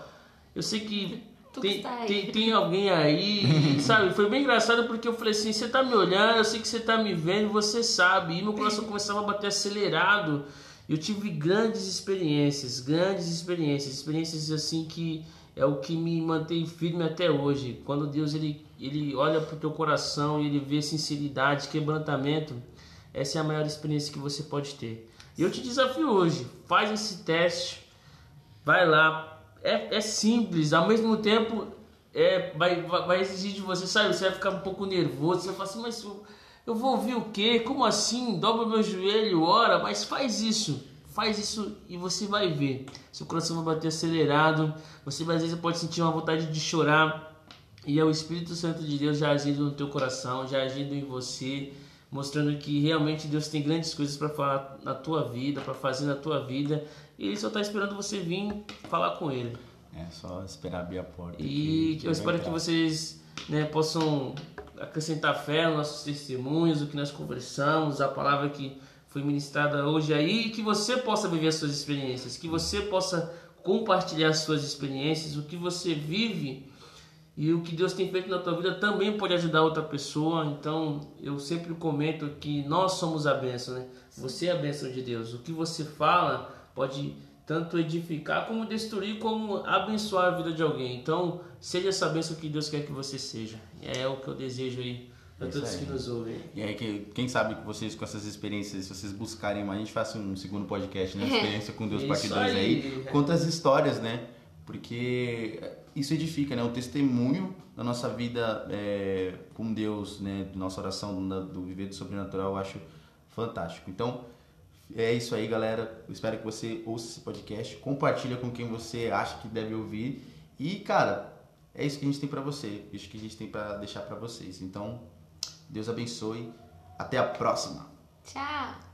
eu sei que tem, tem, tem, alguém aí, <laughs> sabe? Foi bem engraçado porque eu falei assim: você tá me olhando, eu sei que você tá me vendo, você sabe. E meu coração começava a bater acelerado. Eu tive grandes experiências, grandes experiências, experiências assim que é o que me mantém firme até hoje. Quando Deus ele, ele olha para o teu coração e ele vê sinceridade, quebrantamento, essa é a maior experiência que você pode ter. E eu te desafio hoje, faz esse teste, vai lá, é, é simples, ao mesmo tempo é, vai, vai, exigir de você, sabe? Você vai ficar um pouco nervoso, você vai falar assim, mas eu, eu vou ouvir o quê? Como assim? Dobra meu joelho, ora, mas faz isso. Faz isso e você vai ver. Seu coração vai bater acelerado. Você às vezes pode sentir uma vontade de chorar. E é o Espírito Santo de Deus já agindo no teu coração, já agindo em você, mostrando que realmente Deus tem grandes coisas para falar na tua vida, para fazer na tua vida. E Ele só está esperando você vir falar com Ele. É só esperar abrir a porta. E eu espero que vocês né, possam acrescentar fé nos nossos testemunhos, o que nós conversamos, a palavra que foi ministrada hoje aí, e que você possa viver as suas experiências, que você possa compartilhar as suas experiências, o que você vive e o que Deus tem feito na tua vida também pode ajudar outra pessoa. Então, eu sempre comento que nós somos a bênção, né? Você é a bênção de Deus. O que você fala pode tanto edificar como destruir, como abençoar a vida de alguém. Então, seja essa bênção que Deus quer que você seja. É o que eu desejo aí para É todos aí. que nos ouvem. E aí, que- quem sabe que vocês com essas experiências, se vocês buscarem mais, a gente faça um segundo podcast, né? <laughs> Experiência com Deus, Isso parte 2 aí. aí. Conta as histórias, né? Porque isso edifica, né? O testemunho da nossa vida é, com Deus, né? Da nossa oração, do, do viver do sobrenatural, eu acho fantástico. Então, é isso aí, galera. Eu espero que você ouça esse podcast, compartilha com quem você acha que deve ouvir. E, cara, é isso que a gente tem pra você. Isso que a gente tem pra deixar pra vocês. Então, Deus abençoe. Até a próxima. Tchau.